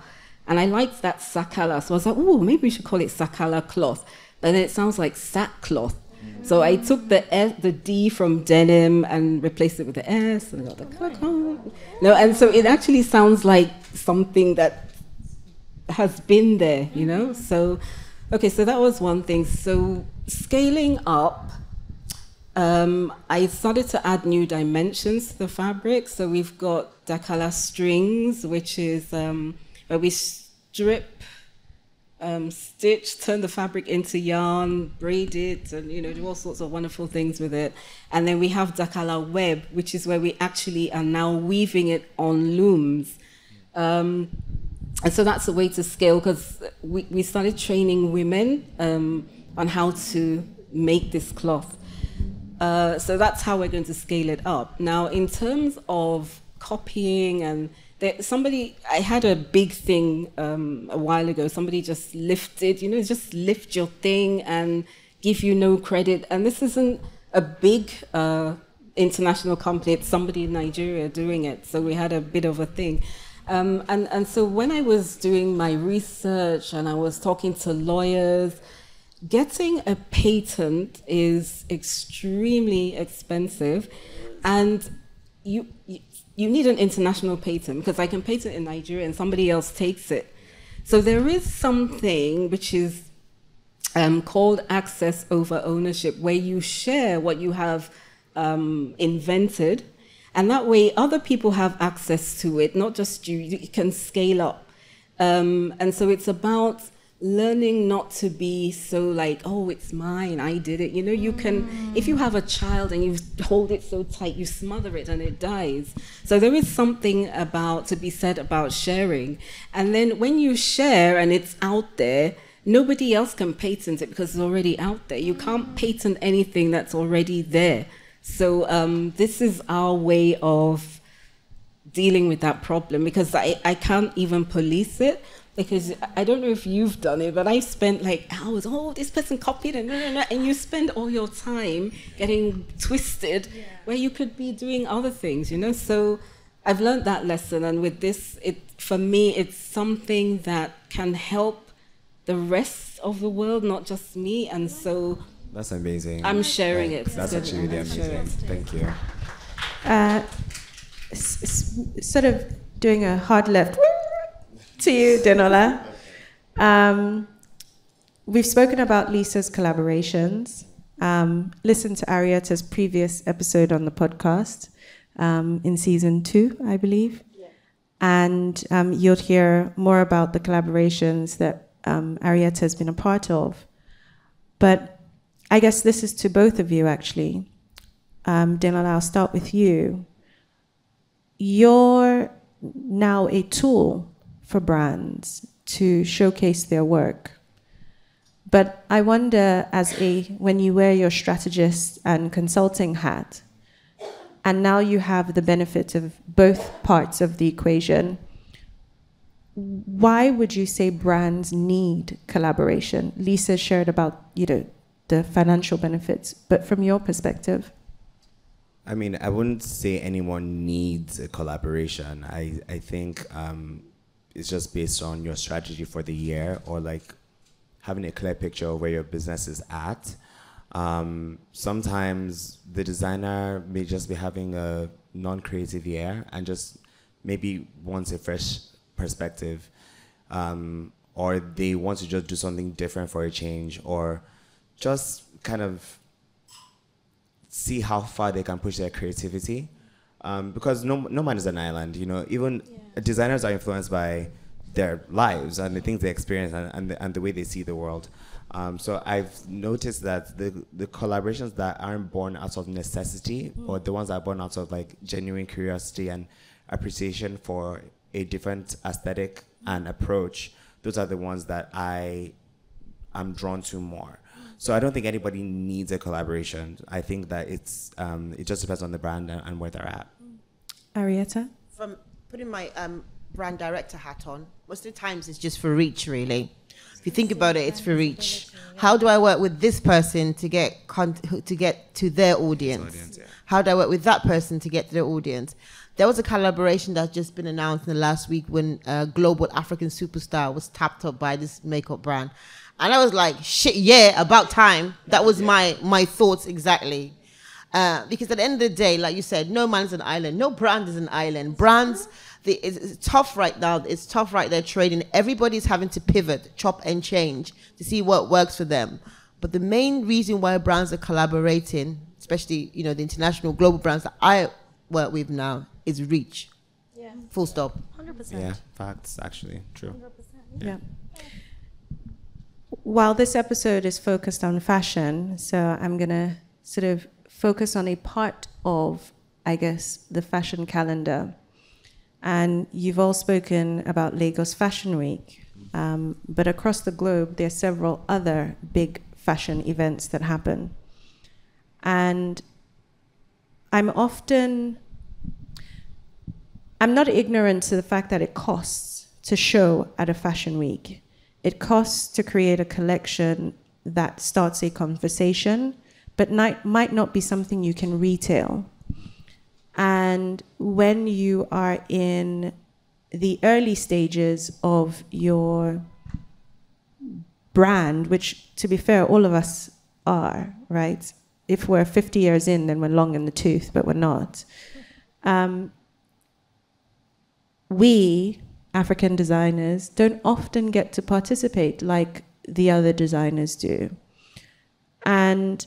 And I liked that sakala. So I was like, oh, maybe we should call it sakala cloth. But then it sounds like sackcloth. So I took the S, the D from denim and replaced it with the S and got the no, and so it actually sounds like something that has been there, you know. So, okay, so that was one thing. So scaling up, um, I started to add new dimensions to the fabric. So we've got Dakala strings, which is um, where we strip um, stitch, turn the fabric into yarn, braid it, and you know do all sorts of wonderful things with it. And then we have Dakala web, which is where we actually are now weaving it on looms. Um, and so that's a way to scale because we, we started training women um, on how to make this cloth. Uh, so that's how we're going to scale it up. Now, in terms of copying and there, somebody, I had a big thing um, a while ago. Somebody just lifted, you know, just lift your thing and give you no credit. And this isn't a big uh, international company. It's somebody in Nigeria doing it. So we had a bit of a thing. Um, and, and so when I was doing my research and I was talking to lawyers, getting a patent is extremely expensive. And you, you you need an international patent because I can patent in Nigeria and somebody else takes it. So there is something which is um, called access over ownership, where you share what you have um, invented, and that way other people have access to it, not just you. You can scale up, um, and so it's about learning not to be so like, oh, it's mine, I did it. You know, you can, if you have a child and you hold it so tight, you smother it and it dies. So there is something about to be said about sharing. And then when you share and it's out there, nobody else can patent it because it's already out there. You can't patent anything that's already there. So um, this is our way of dealing with that problem because I, I can't even police it because I don't know if you've done it, but I spent like hours. Oh, this person copied and no, no, no, and you spend all your time getting twisted, yeah. where you could be doing other things, you know. So I've learned that lesson, and with this, it for me, it's something that can help the rest of the world, not just me. And so that's amazing. I'm sharing it. That's actually really amazing. Thank you. Uh, sort of doing a hard left to you, Denola. Um, we've spoken about Lisa's collaborations. Um, listen to Arieta's previous episode on the podcast um, in season two, I believe. Yeah. And um, you'll hear more about the collaborations that um, Arieta has been a part of. But I guess this is to both of you, actually. Um, Denola, I'll start with you. You're now a tool for brands to showcase their work. But I wonder, as a when you wear your strategist and consulting hat, and now you have the benefit of both parts of the equation, why would you say brands need collaboration? Lisa shared about you know the financial benefits, but from your perspective. I mean, I wouldn't say anyone needs a collaboration. I, I think um, it's just based on your strategy for the year or like having a clear picture of where your business is at. Um, sometimes the designer may just be having a non-creative year and just maybe wants a fresh perspective, um, or they want to just do something different for a change, or just kind of see how far they can push their creativity. Um, because no, no man is an island, you know. Even yeah designers are influenced by their lives and the things they experience and, and, the, and the way they see the world. Um, so I've noticed that the, the collaborations that aren't born out of necessity mm. or the ones that are born out of like genuine curiosity and appreciation for a different aesthetic and approach, those are the ones that I am drawn to more. So I don't think anybody needs a collaboration. I think that it's um, it just depends on the brand and, and where they're at. Arieta From putting my um, brand director hat on, most of the times it's just for reach, really. If you think about it, it's for reach. How do I work with this person to get con- to get to their audience? audience, yeah. How do I work with that person to get to their audience? There was a collaboration that's just been announced in the last week when a global African superstar was tapped up by this makeup brand, and I was like, "Shit, yeah, about time." That was my my thoughts exactly. Uh, because at the end of the day, like you said, no man's an island. No brand is an island. Brands, the, it's, it's tough right now. It's tough right there trading. Everybody's having to pivot, chop and change to see what works for them. But the main reason why brands are collaborating, especially you know the international global brands that I work with now, is reach. Yeah. Full stop. 100%. Yeah, facts, actually. True. Yeah. While this episode is focused on fashion, so I'm going to sort of focus on a part of, I guess, the fashion calendar. And you've all spoken about Lagos Fashion Week, um, but across the globe, there are several other big fashion events that happen. And I'm often, I'm not ignorant to the fact that it costs to show at a fashion week. It costs to create a collection that starts a conversation, but might, might not be something you can retail. And when you are in the early stages of your brand, which to be fair, all of us are, right? If we're 50 years in, then we're long in the tooth, but we're not. Um, we, African designers, don't often get to participate like the other designers do. And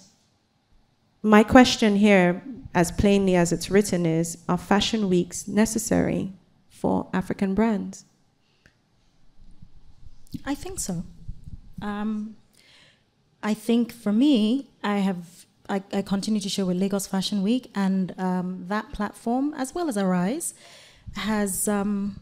my question here, as plainly as it's written, is Are fashion weeks necessary for African brands? I think so. Um, I think for me, I have I, I continue to show with Lagos Fashion Week, and um, that platform, as well as Arise, has um,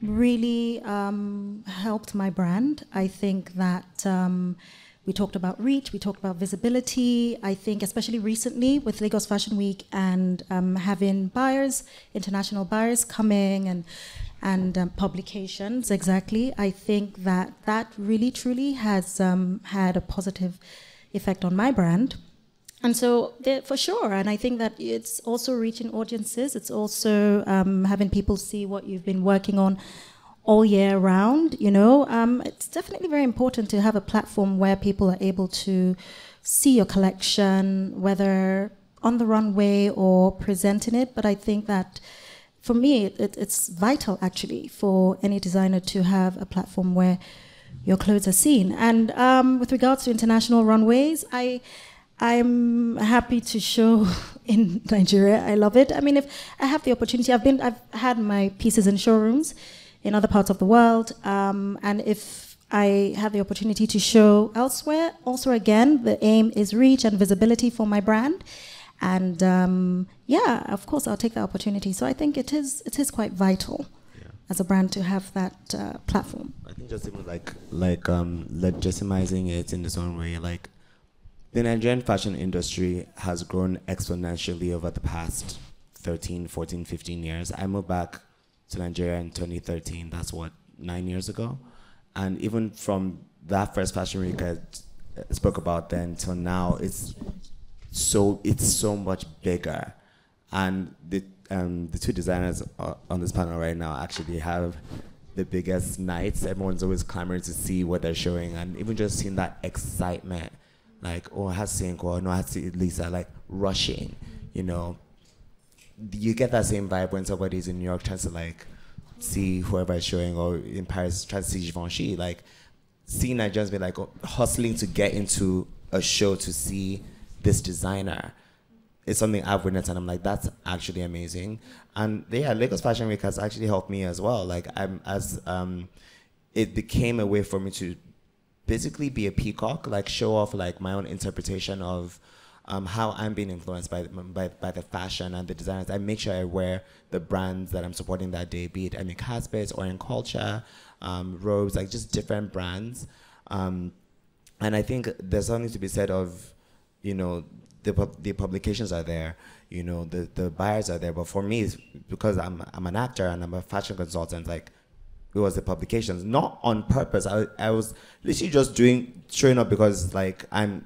really um, helped my brand. I think that um, we talked about reach, we talked about visibility. I think, especially recently with Lagos Fashion Week and um, having buyers, international buyers coming and and um, publications, exactly. I think that that really truly has um, had a positive effect on my brand. And so, for sure, and I think that it's also reaching audiences. It's also um, having people see what you've been working on all year round. You know, um, it's definitely very important to have a platform where people are able to see your collection, whether on the runway or presenting it. But I think that for me, it, it's vital actually for any designer to have a platform where your clothes are seen. And um, with regards to international runways, I I'm happy to show in Nigeria. I love it. I mean, if I have the opportunity, I've been I've had my pieces in showrooms in other parts of the world, um, and if I have the opportunity to show elsewhere, also again, the aim is reach and visibility for my brand. And um, yeah, of course, I'll take the opportunity. So I think it is it is quite vital as a brand to have that uh, platform. I think just even like like um legitimizing it in its own way, like the Nigerian fashion industry has grown exponentially over the past 13, 14, 15 years. I moved back to Nigeria in 2013. That's what, nine years ago? And even from that first fashion week I spoke about then till now, it's so it's so much bigger. And the um, the two designers on this panel right now actually have the biggest nights. Everyone's always clamoring to see what they're showing, and even just seeing that excitement, like oh I have to see no I have to see Lisa, like rushing, you know. You get that same vibe when somebody's in New York trying to like see whoever is showing, or in Paris trying to see Givenchy, like seeing Nigerians be like hustling to get into a show to see this designer it's something I've witnessed and I'm like, that's actually amazing. And yeah, Lagos Fashion Week has actually helped me as well. Like I'm as um it became a way for me to basically be a peacock, like show off like my own interpretation of um, how I'm being influenced by, by by the fashion and the designers. I make sure I wear the brands that I'm supporting that day, be it Emmy Kasbit or in culture, um, robes, like just different brands. Um, and I think there's something to be said of, you know, the the publications are there, you know, the the buyers are there. But for me, because I'm I'm an actor and I'm a fashion consultant, like it was the publications, not on purpose. I I was literally just doing showing up because like I'm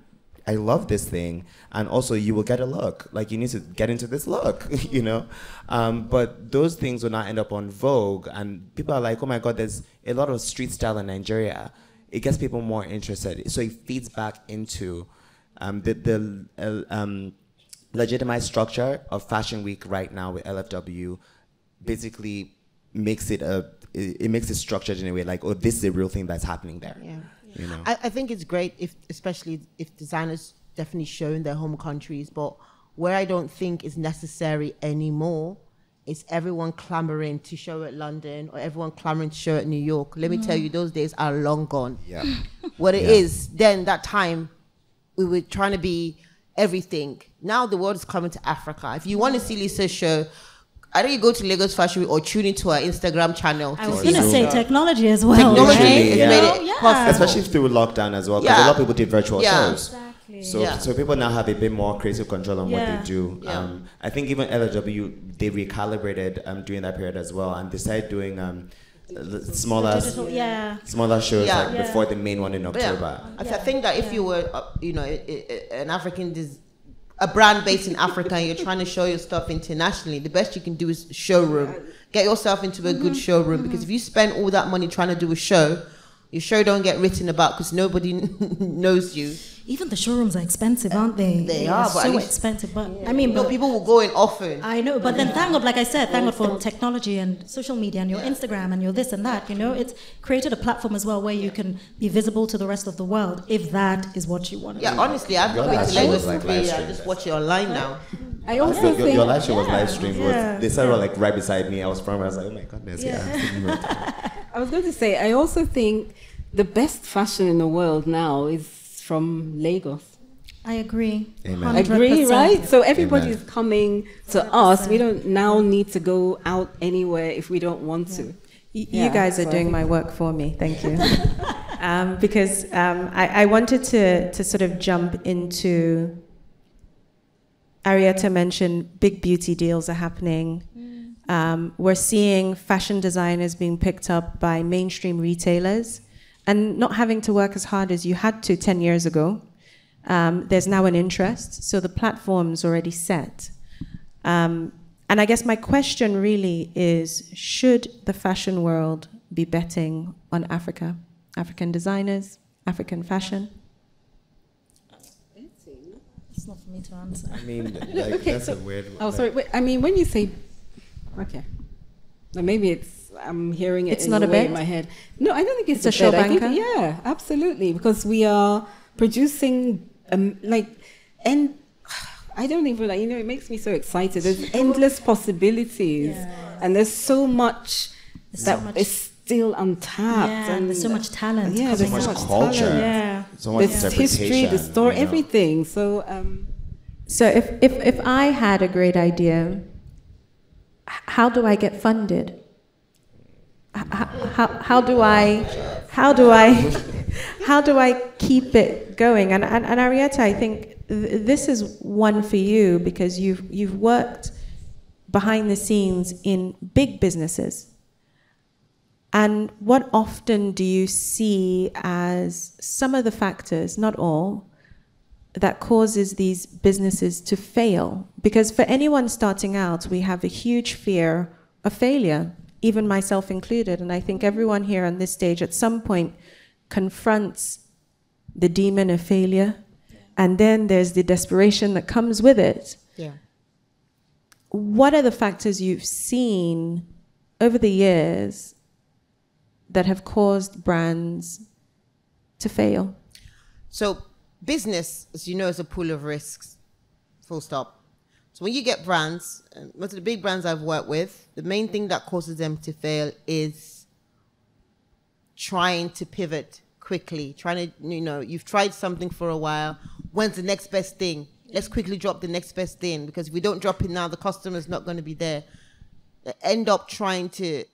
I love this thing, and also you will get a look. Like you need to get into this look, you know. Um, but those things will not end up on Vogue, and people are like, "Oh my God, there's a lot of street style in Nigeria." It gets people more interested, so it feeds back into um, the the uh, um, legitimized structure of Fashion Week right now with LFW. Basically, makes it a it, makes it structured in a way like, "Oh, this is a real thing that's happening there." Yeah. You know. I, I think it's great if, especially if designers definitely show in their home countries, but where I don't think is necessary anymore is everyone clamoring to show at London or everyone clamoring to show at New York. Let me tell you, those days are long gone. yeah. What it Yeah. is, then that time we were trying to be everything. Now the world is coming to Africa. If you want to see Lisa's show, either you go to Lagos Fashion Week or tune into her Instagram channel. I to was see going to her. say technology as well. Technology right? has Yeah. made it yeah. possible. especially through lockdown as well because Yeah. a lot of people did virtual Yeah. shows Exactly. so Yeah. so people now have a bit more creative control on Yeah. what they do Yeah. um, i think even lw they recalibrated um, during that period as well and they started doing um, l- smaller Digital, yeah. smaller shows Yeah. like Yeah. before the main one in But yeah, october I, th- I think that if you were, uh, you know, i- i- an African, des- a brand based in Africa, and you're trying to show your stuff internationally, the best you can do is showroom. Get yourself into a good showroom because if you spend all that money trying to do a show, your show don't get written about because nobody knows you. Even the showrooms are expensive, aren't they? They are, but so least- expensive. But I mean, No, people will go in often. I know, but then thank God, like I said, thank God for technology and social media and your Instagram and your this and that. You know, it's created a platform as well where you can be visible to the rest of the world if that is what you want. yeah, do. honestly, I've Your not been live to show Lagos was like for live. I stream. just watch it online now. I also your, your, think your live show was live streamed. Yeah, was, they said well, like right beside me. I was from. I was like, oh my goodness, yeah. I was going to say, I also think the best fashion in the world now is from Lagos. I agree. Amen. Agree, 100%. right? So everybody is coming to us. We don't now need to go out anywhere if we don't want to. Y- you guys are doing my work for me. Thank you. um, because um, I, I wanted to, to sort of jump into. Arieta mentioned big beauty deals are happening. Um, we're seeing fashion designers being picked up by mainstream retailers and not having to work as hard as you had to 10 years ago. Um, there's now an interest, so the platform's already set. Um, and I guess my question really is should the fashion world be betting on Africa, African designers, African fashion? It's not for me to answer. I mean, like, Okay, that's so- a weird. Oh, like- sorry. Wait, I mean, when you say, okay, now maybe it's I'm hearing it It's in not a a bet? in my head. No, I don't think it's, It's a bet. I think- yeah, absolutely, because we are producing um, like and. I don't even like you know it makes me so excited. There's endless possibilities, and there's so much There's that so much- is still untapped. Yeah, and there's so much talent Yeah, coming there's so so much much culture. talent. Yeah. so much There's history, the interpretation, story, you know. everything. So um, So if, if, if I had a great idea, how do I get funded? How, how do I, how do I, how do I keep it going? And, and, and Arieta, I think th- this is one for you because you've, you've worked behind the scenes in big businesses. And what often do you see as some of the factors, not all, that causes these businesses to fail. Because for anyone starting out, we have a huge fear of failure, even myself included. And I think everyone here on this stage at some point confronts the demon of failure. And then there's the desperation that comes with it. Yeah. What are the factors you've seen over the years that have caused brands to fail? So business, as you know, is a pool of risks. Full stop. So when you get brands, um, most of the big brands I've worked with, the main thing that causes them to fail is trying to pivot quickly. Trying to, you know, you've tried something for a while. When's the next best thing? Let's quickly drop the next best thing because if we don't drop it now, the customer's not going to be there. They end up trying to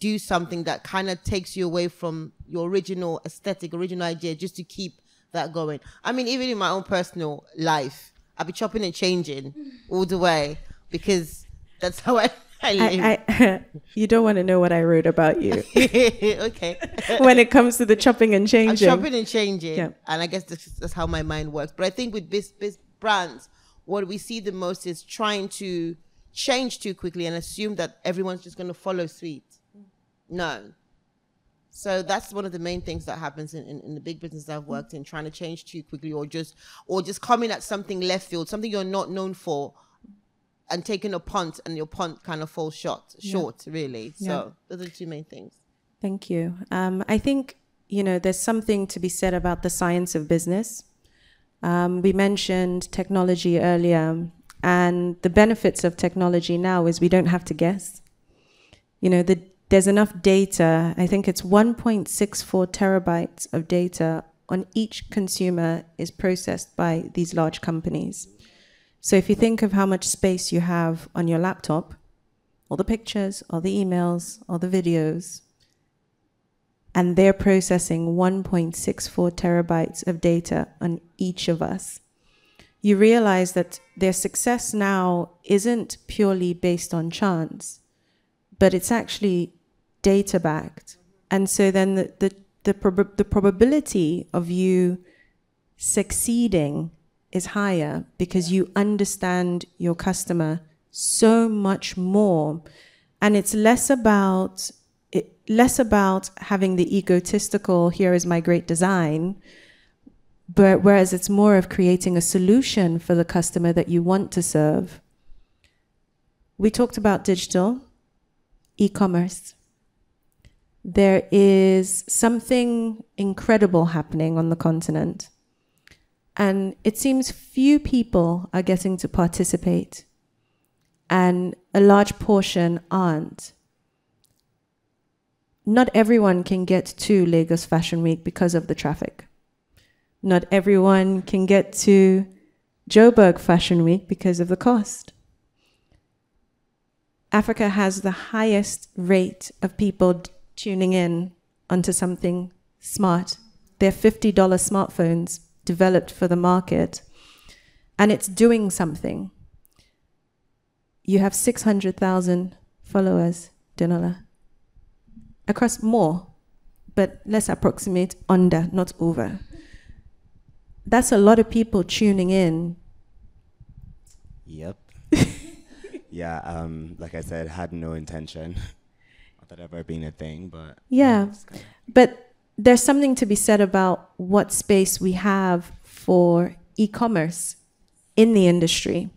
do something that kind of takes you away from your original aesthetic, original idea, just to keep that going. I mean, even in my own personal life, I'll be chopping and changing all the way because that's how I, I, I, you don't want to know what I wrote about you okay. when it comes to the chopping and I'm changing. shopping and changing, Yeah. and I guess this, that's how my mind works. But I think with biz, biz brands, what we see the most is trying to change too quickly and assume that everyone's just going to follow suit. No. So that's one of the main things that happens in, in, in the big business I've worked in, trying to change too quickly or just or just coming at something left field, something you're not known for, and taking a punt and your punt kind of falls short short, really. So those are the two main things. Thank you. Um, I think, you know, there's something to be said about the science of business. Um, we mentioned technology earlier, and the benefits of technology now is we don't have to guess. You know, the, there's enough data. I think it's 1.64 terabytes of data on each consumer is processed by these large companies. So if you think of how much space you have on your laptop, all the pictures, all the emails, all the videos, and they're processing 1.64 terabytes of data on each of us. You realize that their success now isn't purely based on chance, but it's actually data backed. And so then the, the, the, prob- the probability of you succeeding is higher because you understand your customer so much more. And it's less about it, less about having the egotistical here is my great design but whereas it's more of creating a solution for the customer that you want to serve. We talked about digital e-commerce there is something incredible happening on the continent and it seems few people are getting to participate, and a large portion aren't. Not everyone can get to Lagos Fashion Week because of the traffic. Not everyone can get to Joburg Fashion Week because of the cost. Africa has the highest rate of people tuning in onto something smart. They're $50 smartphones developed for the market, and it's doing something. You have 600,000 followers, Denola, across more, but let's approximate under, not over. That's a lot of people tuning in. Yep. yeah, um, like I said, had no intention of that ever being a thing, but Yeah. But there's something to be said about what space we have for e-commerce in the industry.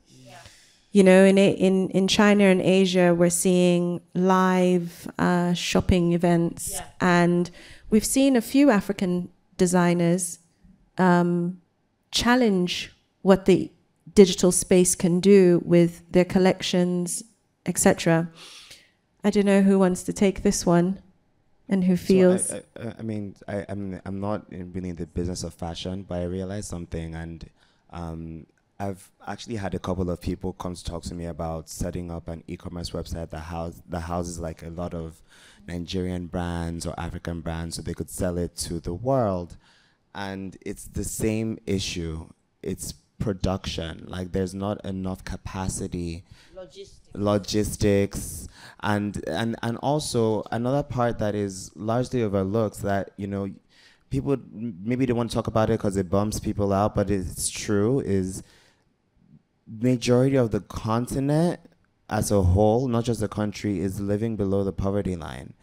You know, in in in China and Asia, we're seeing live uh, shopping events, and we've seen a few African designers um, challenge what the digital space can do with their collections, etc. I don't know who wants to take this one, and who So feels. I, I, I mean, I, I'm I'm not in really in the business of fashion, but I realized something, and um, I've actually had a couple of people come to talk to me about setting up an e-commerce website that house that houses like a lot of Nigerian brands or African brands, so they could sell it to the world, and it's the same issue. It's production. Like there's not enough capacity logistics and and and also another part that is largely overlooked that you know people m- maybe they want to talk about it because it bumps people out but it's true is majority of the continent as a whole not just the country is living below the poverty line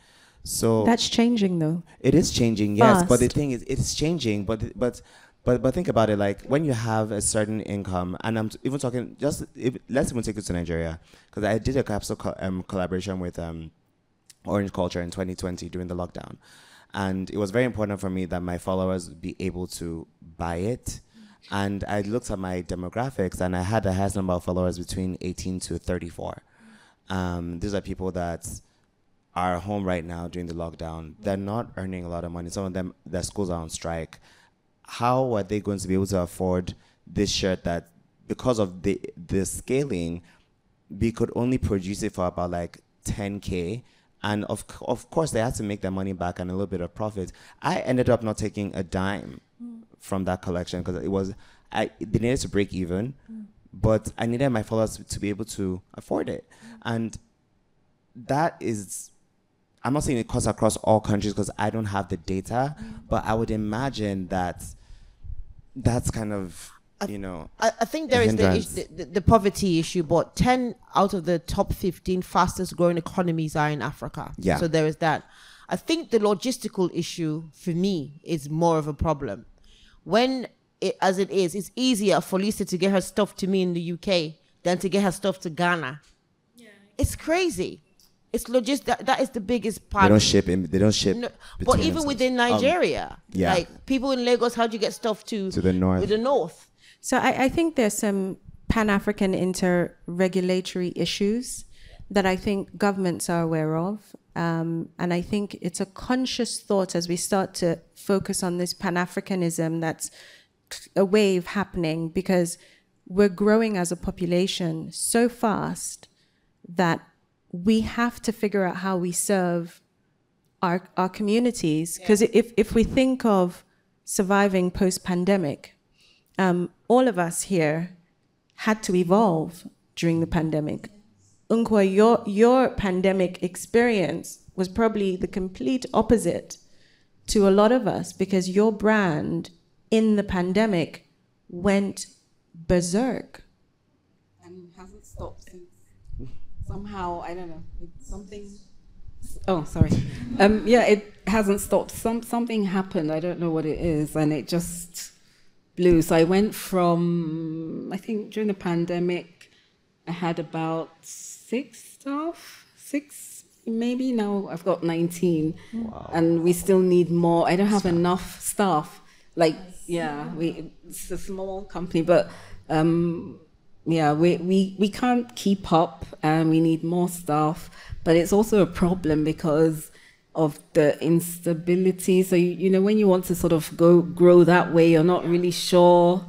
so That's changing though. it is changing, yes. But the thing is, it's changing. But but but but think about it. Like when you have a certain income, and I'm even talking just if, let's even take it to Nigeria because I did a capsule co- um, collaboration with um, Orange Culture in 2020 during the lockdown, and it was very important for me that my followers be able to buy it. And I looked at my demographics, and I had the highest number of followers between 18 to 34. Um, these are people that are home right now during the lockdown. They're not earning a lot of money. Some of them, their schools are on strike. How are they going to be able to afford this shirt that, because of the the scaling, we could only produce it for about like 10k, and of of course they had to make their money back and a little bit of profit. I ended up not taking a dime from that collection because it was I they needed to break even, but I needed my followers to be able to afford it, and that is I'm not saying it cuts across all countries because I don't have the data, mm. but I would imagine that that's kind of you know I, I think there a is the, issue, the, the, the poverty issue, but 10 out of the top 15 fastest growing economies are in Africa. Yeah. So there is that. I think the logistical issue for me is more of a problem. When, it, as it is, it's easier for Lisa to get her stuff to me in the UK than to get her stuff to Ghana. Yeah. It's crazy. It's logist. That, that is the biggest part. they don't ship in they don't ship No, but even themselves. within Um, Nigeria, yeah. like people in Lagos, how do you get stuff to To the north. To the north. So I, I think there's some Pan African inter-regulatory issues that I think governments are aware of. Um, and I think it's a conscious thought as we start to focus on this Pan Africanism that's a wave happening because we're growing as a population so fast that we have to figure out how we serve our, our communities. Because if, if we think of surviving post pandemic, um, all of us here had to evolve during the pandemic. Nkwo, your, your pandemic experience was probably the complete opposite to a lot of us because your brand in the pandemic went berserk. and hasn't stopped since somehow I don't know it's something. Oh, sorry. Um, yeah, it hasn't stopped. Some something happened. I don't know what it is, and it just blew. So I went from I think during the pandemic, I had about six staff, six maybe. Now I've got nineteen, and we still need more. I don't have enough staff. Like yeah, we it's a small company, but um, yeah, we, we, we can't keep up and we need more staff. But it's also a problem because of the instability. So, you, you know, when you want to sort of go grow that way, you're not really sure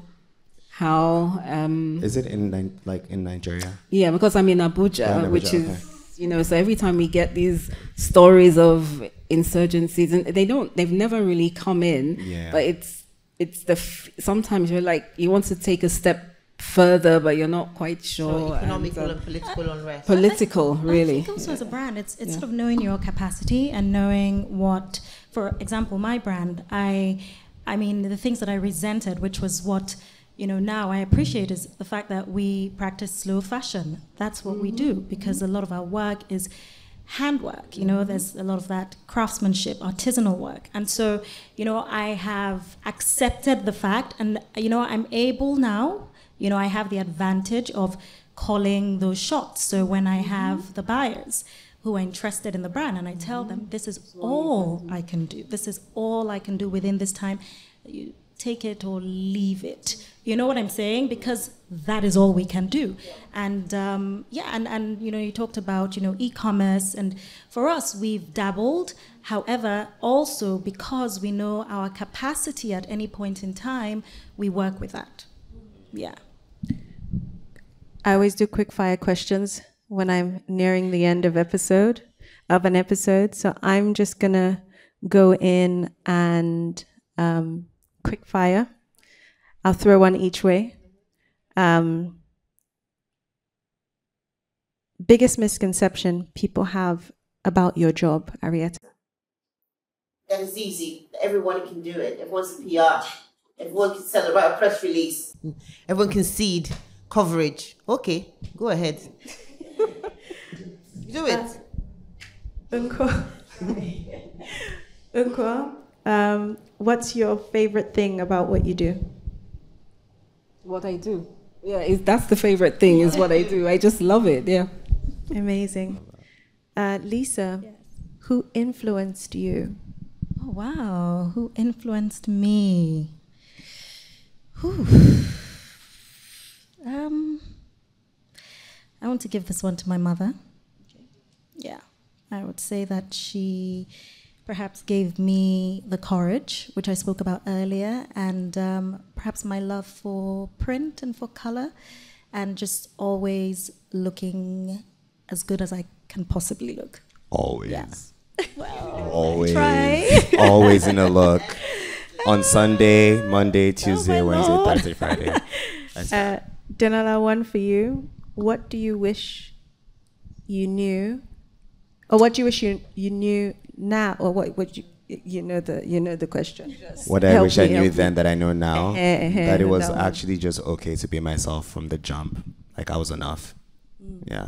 how. Um, is it in like in Nigeria? yeah, because I'm in Abuja, Yeah, in Abuja, which is, okay. you know, so every time we get these stories of insurgencies, and they don't, they've never really come in, Yeah. but it's, it's the, f- sometimes you're like, you want to take a step further, but you're not quite sure. So economical and, and, uh, political unrest. political, I really. think also as a brand, it's it's Yeah. sort of knowing your capacity and knowing what, for example, my brand. I, I mean, the things that I resented, which was what, you know, now I appreciate is the fact that we practice slow fashion. That's what we do because a lot of our work is handwork. You know, there's a lot of that craftsmanship, artisanal work, and so you know, I have accepted the fact, and you know, I'm able now. You know, I have the advantage of calling those shots. So when I have mm-hmm. the buyers who are interested in the brand and I tell them mm-hmm. this is all I can do. This is all I can do within this time. You take it or leave it. You know what I'm saying? Because that is all we can do. And um, yeah, and, and you know, you talked about, you know, e-commerce and for us we've dabbled. However, also because we know our capacity at any point in time, we work with that. Mm-hmm. Yeah. I always do quick fire questions when I'm nearing the end of episode of an episode. So I'm just gonna go in and um, quick fire. I'll throw one each way. Um, biggest misconception people have about your job, Arieta. That is easy. Everyone can do it. Everyone's a PR. Everyone can sell it, write a press release. Everyone can seed coverage. Okay, go ahead. do it. Nkwo, Nkwo, um, what's your favorite thing about what you do? What I do. Yeah, is that's the favorite thing, is what I do. I just love it, yeah. Amazing. Uh, Lisa, who influenced you? Oh wow, who influenced me? Whew. Um, I want to give this one to my mother. Yeah, I would say that she perhaps gave me the courage, which I spoke about earlier, and um, perhaps my love for print and for color, and just always looking as good as I can possibly look. Always. Yeah. Always. try. always in a look. On Sunday, Monday, Tuesday, my Wednesday, Lord. Thursday, Friday. That's Uh, Denola, one for you. What do you wish you knew Or what do you wish you, you knew now, or what, would you, you know the you know the question. Just What I help wish I knew help me. then that I know now, Eh, eh, eh, that it was that actually just okay to be myself from the jump. Like I was enough. Mm. Yeah.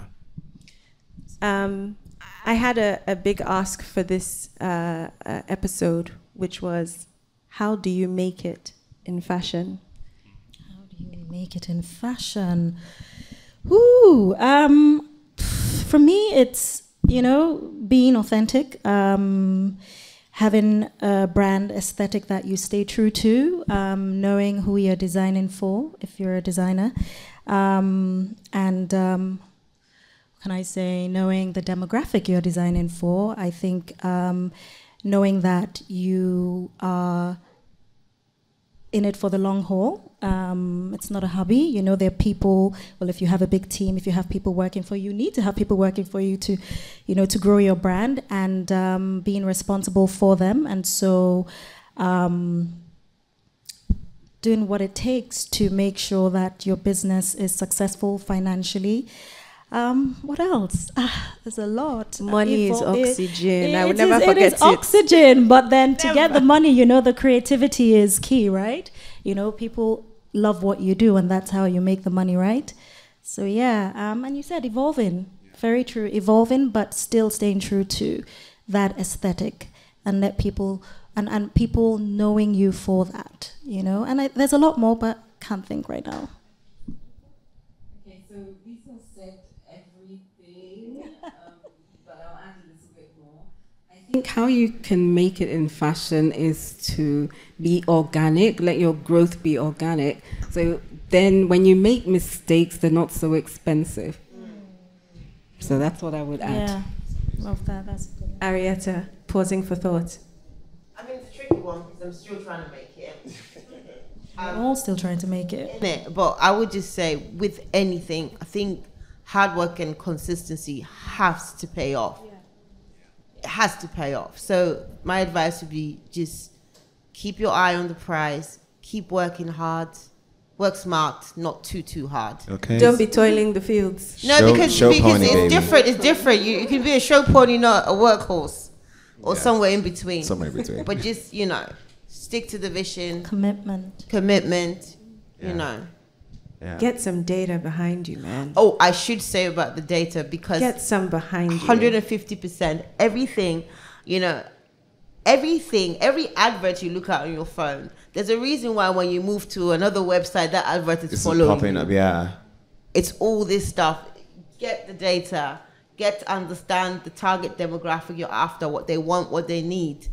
Um, I had a, a big ask for this uh, uh, episode, which was, how do you make it in fashion? You make it in fashion? Ooh, um, for me, it's you know being authentic, um, having a brand aesthetic that you stay true to, um, knowing who you're designing for if you're a designer, um, and um, can I say knowing the demographic you're designing for. I think um, knowing that you are in it for the long haul. Um, it's not a hobby. You know, there are people. Well, if you have a big team, if you have people working for you, you need to have people working for you to, you know, to grow your brand and um, being responsible for them. And so, um, doing what it takes to make sure that your business is successful financially. Um, what else? Ah, there's a lot. Money is If- it- oxygen. I would never is- forget it. it. is oxygen, but then to get the money, you know, the creativity is key, right? You know, people love what you do, and that's how you make the money, right? So yeah, um, and you said evolving, very true, evolving, but still staying true to that aesthetic, and let people and and people knowing you for that, you know. And I, there's a lot more, but can't think right now. Okay, so Lisa said everything, um, but I'll add a little bit more. I think how you can make it in fashion is to be organic, let your growth be organic. So then when you make mistakes, they're not so expensive. So that's what I would add. Yeah, love that. That's good. Arieta, pausing for thought. I mean, it's a tricky one because I'm still trying to make it. We're all still trying to make it. Innit? But I would just say, with anything, I think hard work and consistency has to pay off. It has to pay off. So my advice would be just keep your eye on the prize, keep working hard, work smart, not too too hard. Okay. Don't be toiling the fields. No, Show- because, show because pony, it's baby. different. It's different. You, you can be a show pony, not a workhorse, or Yeah. somewhere in between. somewhere in between. But just you know, stick to the vision, Commitment. commitment. Yeah. You know. Yeah. Get some data behind you, man. Oh, I should say about the data because Get some behind you. 150% everything, you know, everything, every advert you look at on your phone, there's a reason why when you move to another website, that advert is It's following. popping up. Yeah. It's all this stuff. Get the data, get to understand the target demographic you're after, what they want, what they need,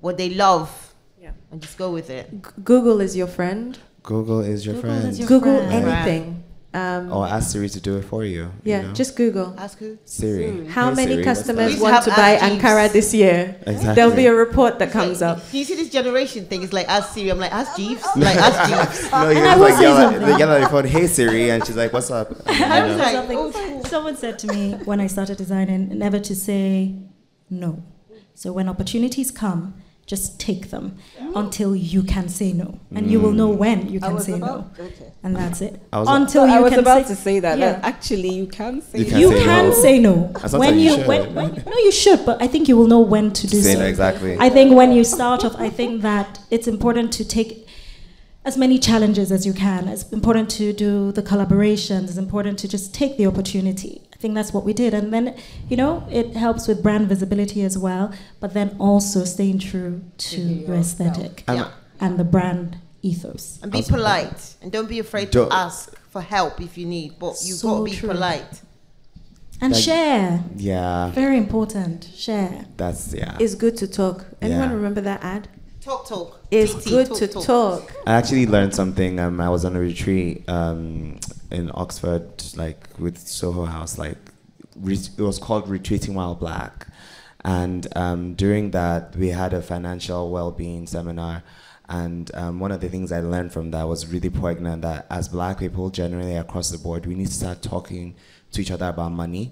what they love, Yeah. and just go with it. G- Google is your friend. Google is your Google friend. is your Google friend. anything. Um, or ask Siri to do it for you. you yeah, know? just Google. Ask who? Siri. How Hey, many Siri, customers We used to want have to buy Jeeves. Ankara this year? Exactly. There'll be a report that comes up. Do you see this generation thing? It's like ask Siri. I'm like ask Jeeves. like ask Jeeves. No, you And I just will like say yell at, they yell at your phone, hey Siri, and she's like, what's up? I was like, Something- old. Someone said to me when I started designing, never to say no. So when opportunities come, just take them until you can say no, and you will mm. know when you can say no, okay. and that's it. I was- until you I was can about say, to say that. Yeah. that actually, you can say You can you say can no. say no when you you should. when, when no you should, but I think you will know when to do Say so. no, exactly. I think when you start off, I think that it's important to take as many challenges as you can. It's important to do the collaborations. It's important to just take the opportunity. I think that's what we did. And then, you know, it helps with brand visibility as well, but then also staying true to your aesthetic I'm- Yeah. and the brand ethos. And be polite. And don't be afraid Don't- to ask for help if you need. But you've So got to be true. polite. And Like- share. Yeah, Very important. Share. that's yeah. It's good to talk. Anyone Yeah. remember that ad? Talk, talk. It's TT, good to talk. I actually learned something. Um, I was on a retreat um, in Oxford, like with Soho House. Like re- it was called Retreating While Black, and um, during that we had a financial well-being seminar. And um, one of the things I learned from that was really poignant. That as Black people, generally across the board, we need to start talking to each other about money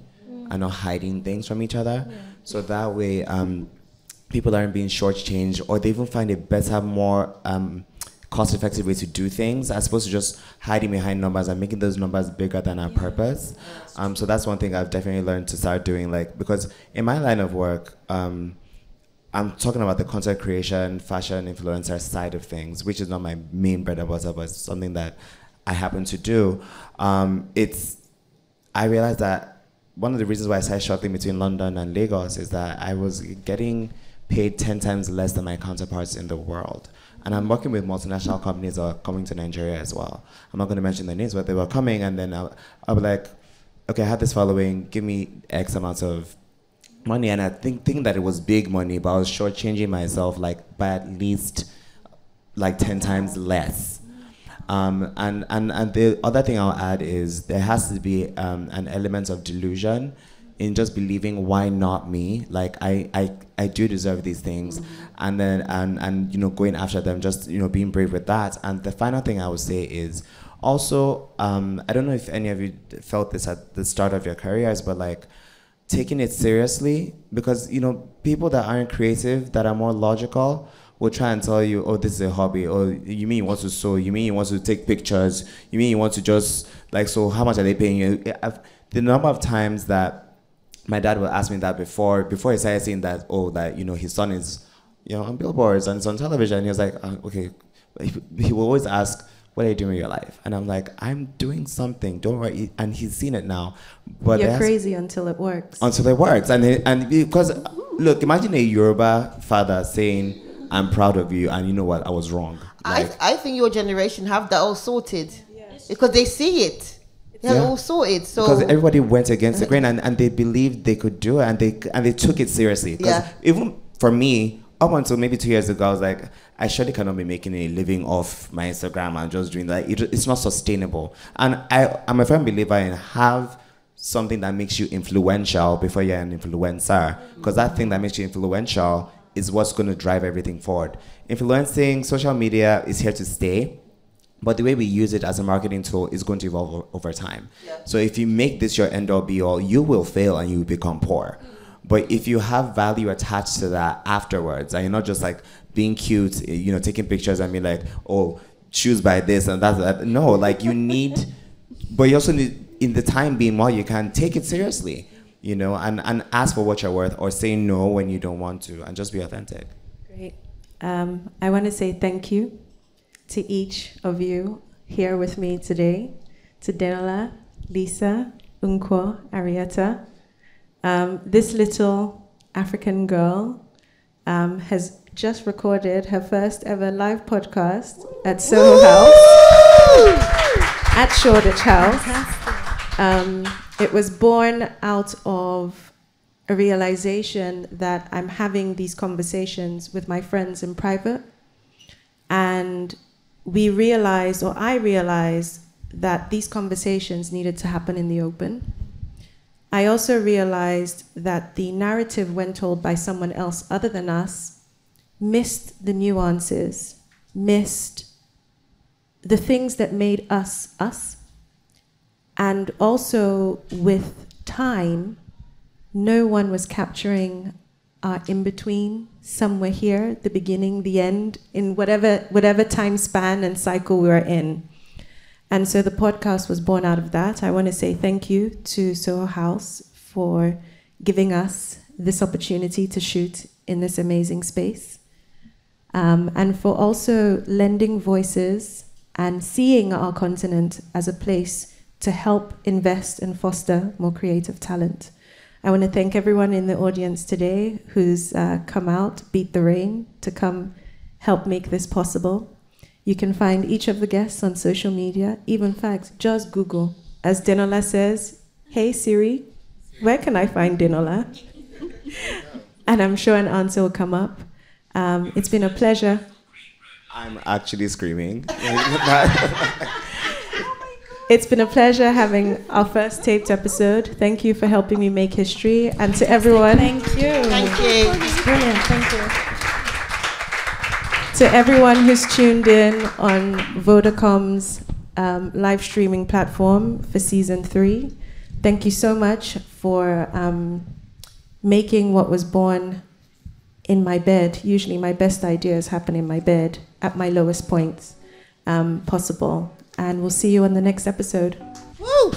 and not hiding things from each other. So that way. Um, people aren't being shortchanged or they even find it better, more um, cost effective way to do things as opposed to just hiding behind numbers and making those numbers bigger than our purpose. Um, so that's one thing I've definitely learned to start doing. Like because in my line of work, um, I'm talking about the content creation, fashion influencer side of things, which is not my main bread and butter, but it's something that I happen to do. Um, it's I realized that one of the reasons why I started shuttling between London and Lagos is that I was getting paid 10 times less than my counterparts in the world. And I'm working with multinational companies that are coming to Nigeria as well. I'm not going to mention their names, but they were coming, and then I, I was like, okay, I have this following, give me X amount of money. And I think thinking that it was big money, but I was shortchanging myself like by at least like 10 times less. Um, and, and, and the other thing I'll add is there has to be um, an element of delusion in just believing why not me like i i, I do deserve these things mm-hmm. and then and and you know going after them just you know being brave with that and the final thing i would say is also um, i don't know if any of you felt this at the start of your careers but like taking it seriously because you know people that aren't creative that are more logical will try and tell you, oh, this is a hobby. Or you mean you want to sew? You mean you want to take pictures? You mean you want to just like so? How much are they paying you? I've, the number of times that my dad would ask me that before before he started saying that, oh, that you know his son is, you know, on billboards and it's on television. He was like, uh, okay. He, he will always ask, what are you doing with your life? And I'm like, I'm doing something. Don't worry. And he's seen it now. But you're crazy until it works. Until it works, and it, and because look, imagine a Yoruba father saying I'm proud of you, and you know what? I was wrong. Like, I, I think your generation have that all sorted yes. because they see it. They yeah. all sorted. So because everybody went against the grain and, and they believed they could do it and they and they took it seriously. Yeah. Even for me, up until maybe two years ago, I was like, I surely cannot be making a living off my Instagram and just doing that. It, it's not sustainable. And I, I'm a firm believer in have something that makes you influential before you're an influencer. Because that thing that makes you influential is what's going to drive everything forward. Influencing, social media is here to stay, but the way we use it as a marketing tool is going to evolve over time. Yeah. So if you make this your end all be all, you will fail and you will become poor. But if you have value attached to that afterwards, and you're not just like being cute, you know, taking pictures and be like, oh, choose by this and that, that. No, like you need, but you also need, in the time being while you can, take it seriously you know, and, and ask for what you're worth or say no when you don't want to and just be authentic. Great. Um, I want to say thank you to each of you here with me today, to Denola, Lisa, Nkwo, Arieta. Um, this little African girl um, has just recorded her first ever live podcast at Soho House, at Shoreditch House. Um, it was born out of a realization that I'm having these conversations with my friends in private. And we realized, or I realized, that these conversations needed to happen in the open. I also realized that the narrative, when told by someone else other than us, missed the nuances, missed the things that made us us and also with time, no one was capturing our in between, somewhere here, the beginning, the end, in whatever, whatever time span and cycle we are in. And so the podcast was born out of that. I want to say thank you to Soho House for giving us this opportunity to shoot in this amazing space. Um, and for also lending voices and seeing our continent as a place to help invest and foster more creative talent. I want to thank everyone in the audience today who's uh, come out, beat the rain, to come help make this possible. You can find each of the guests on social media. Even facts, just Google. As Denola says, hey Siri, where can I find Denola? and I'm sure an answer will come up. Um, it's been a pleasure. I'm actually screaming. It's been a pleasure having our first taped episode. Thank you for helping me make history. And to everyone. Thank you. Thank you. Brilliant. Thank you. To everyone who's tuned in on Vodacom's um, live streaming platform for season three, thank you so much for um, making what was born in my bed. Usually, my best ideas happen in my bed at my lowest points. um, possible and we'll see you on the next episode. Woo!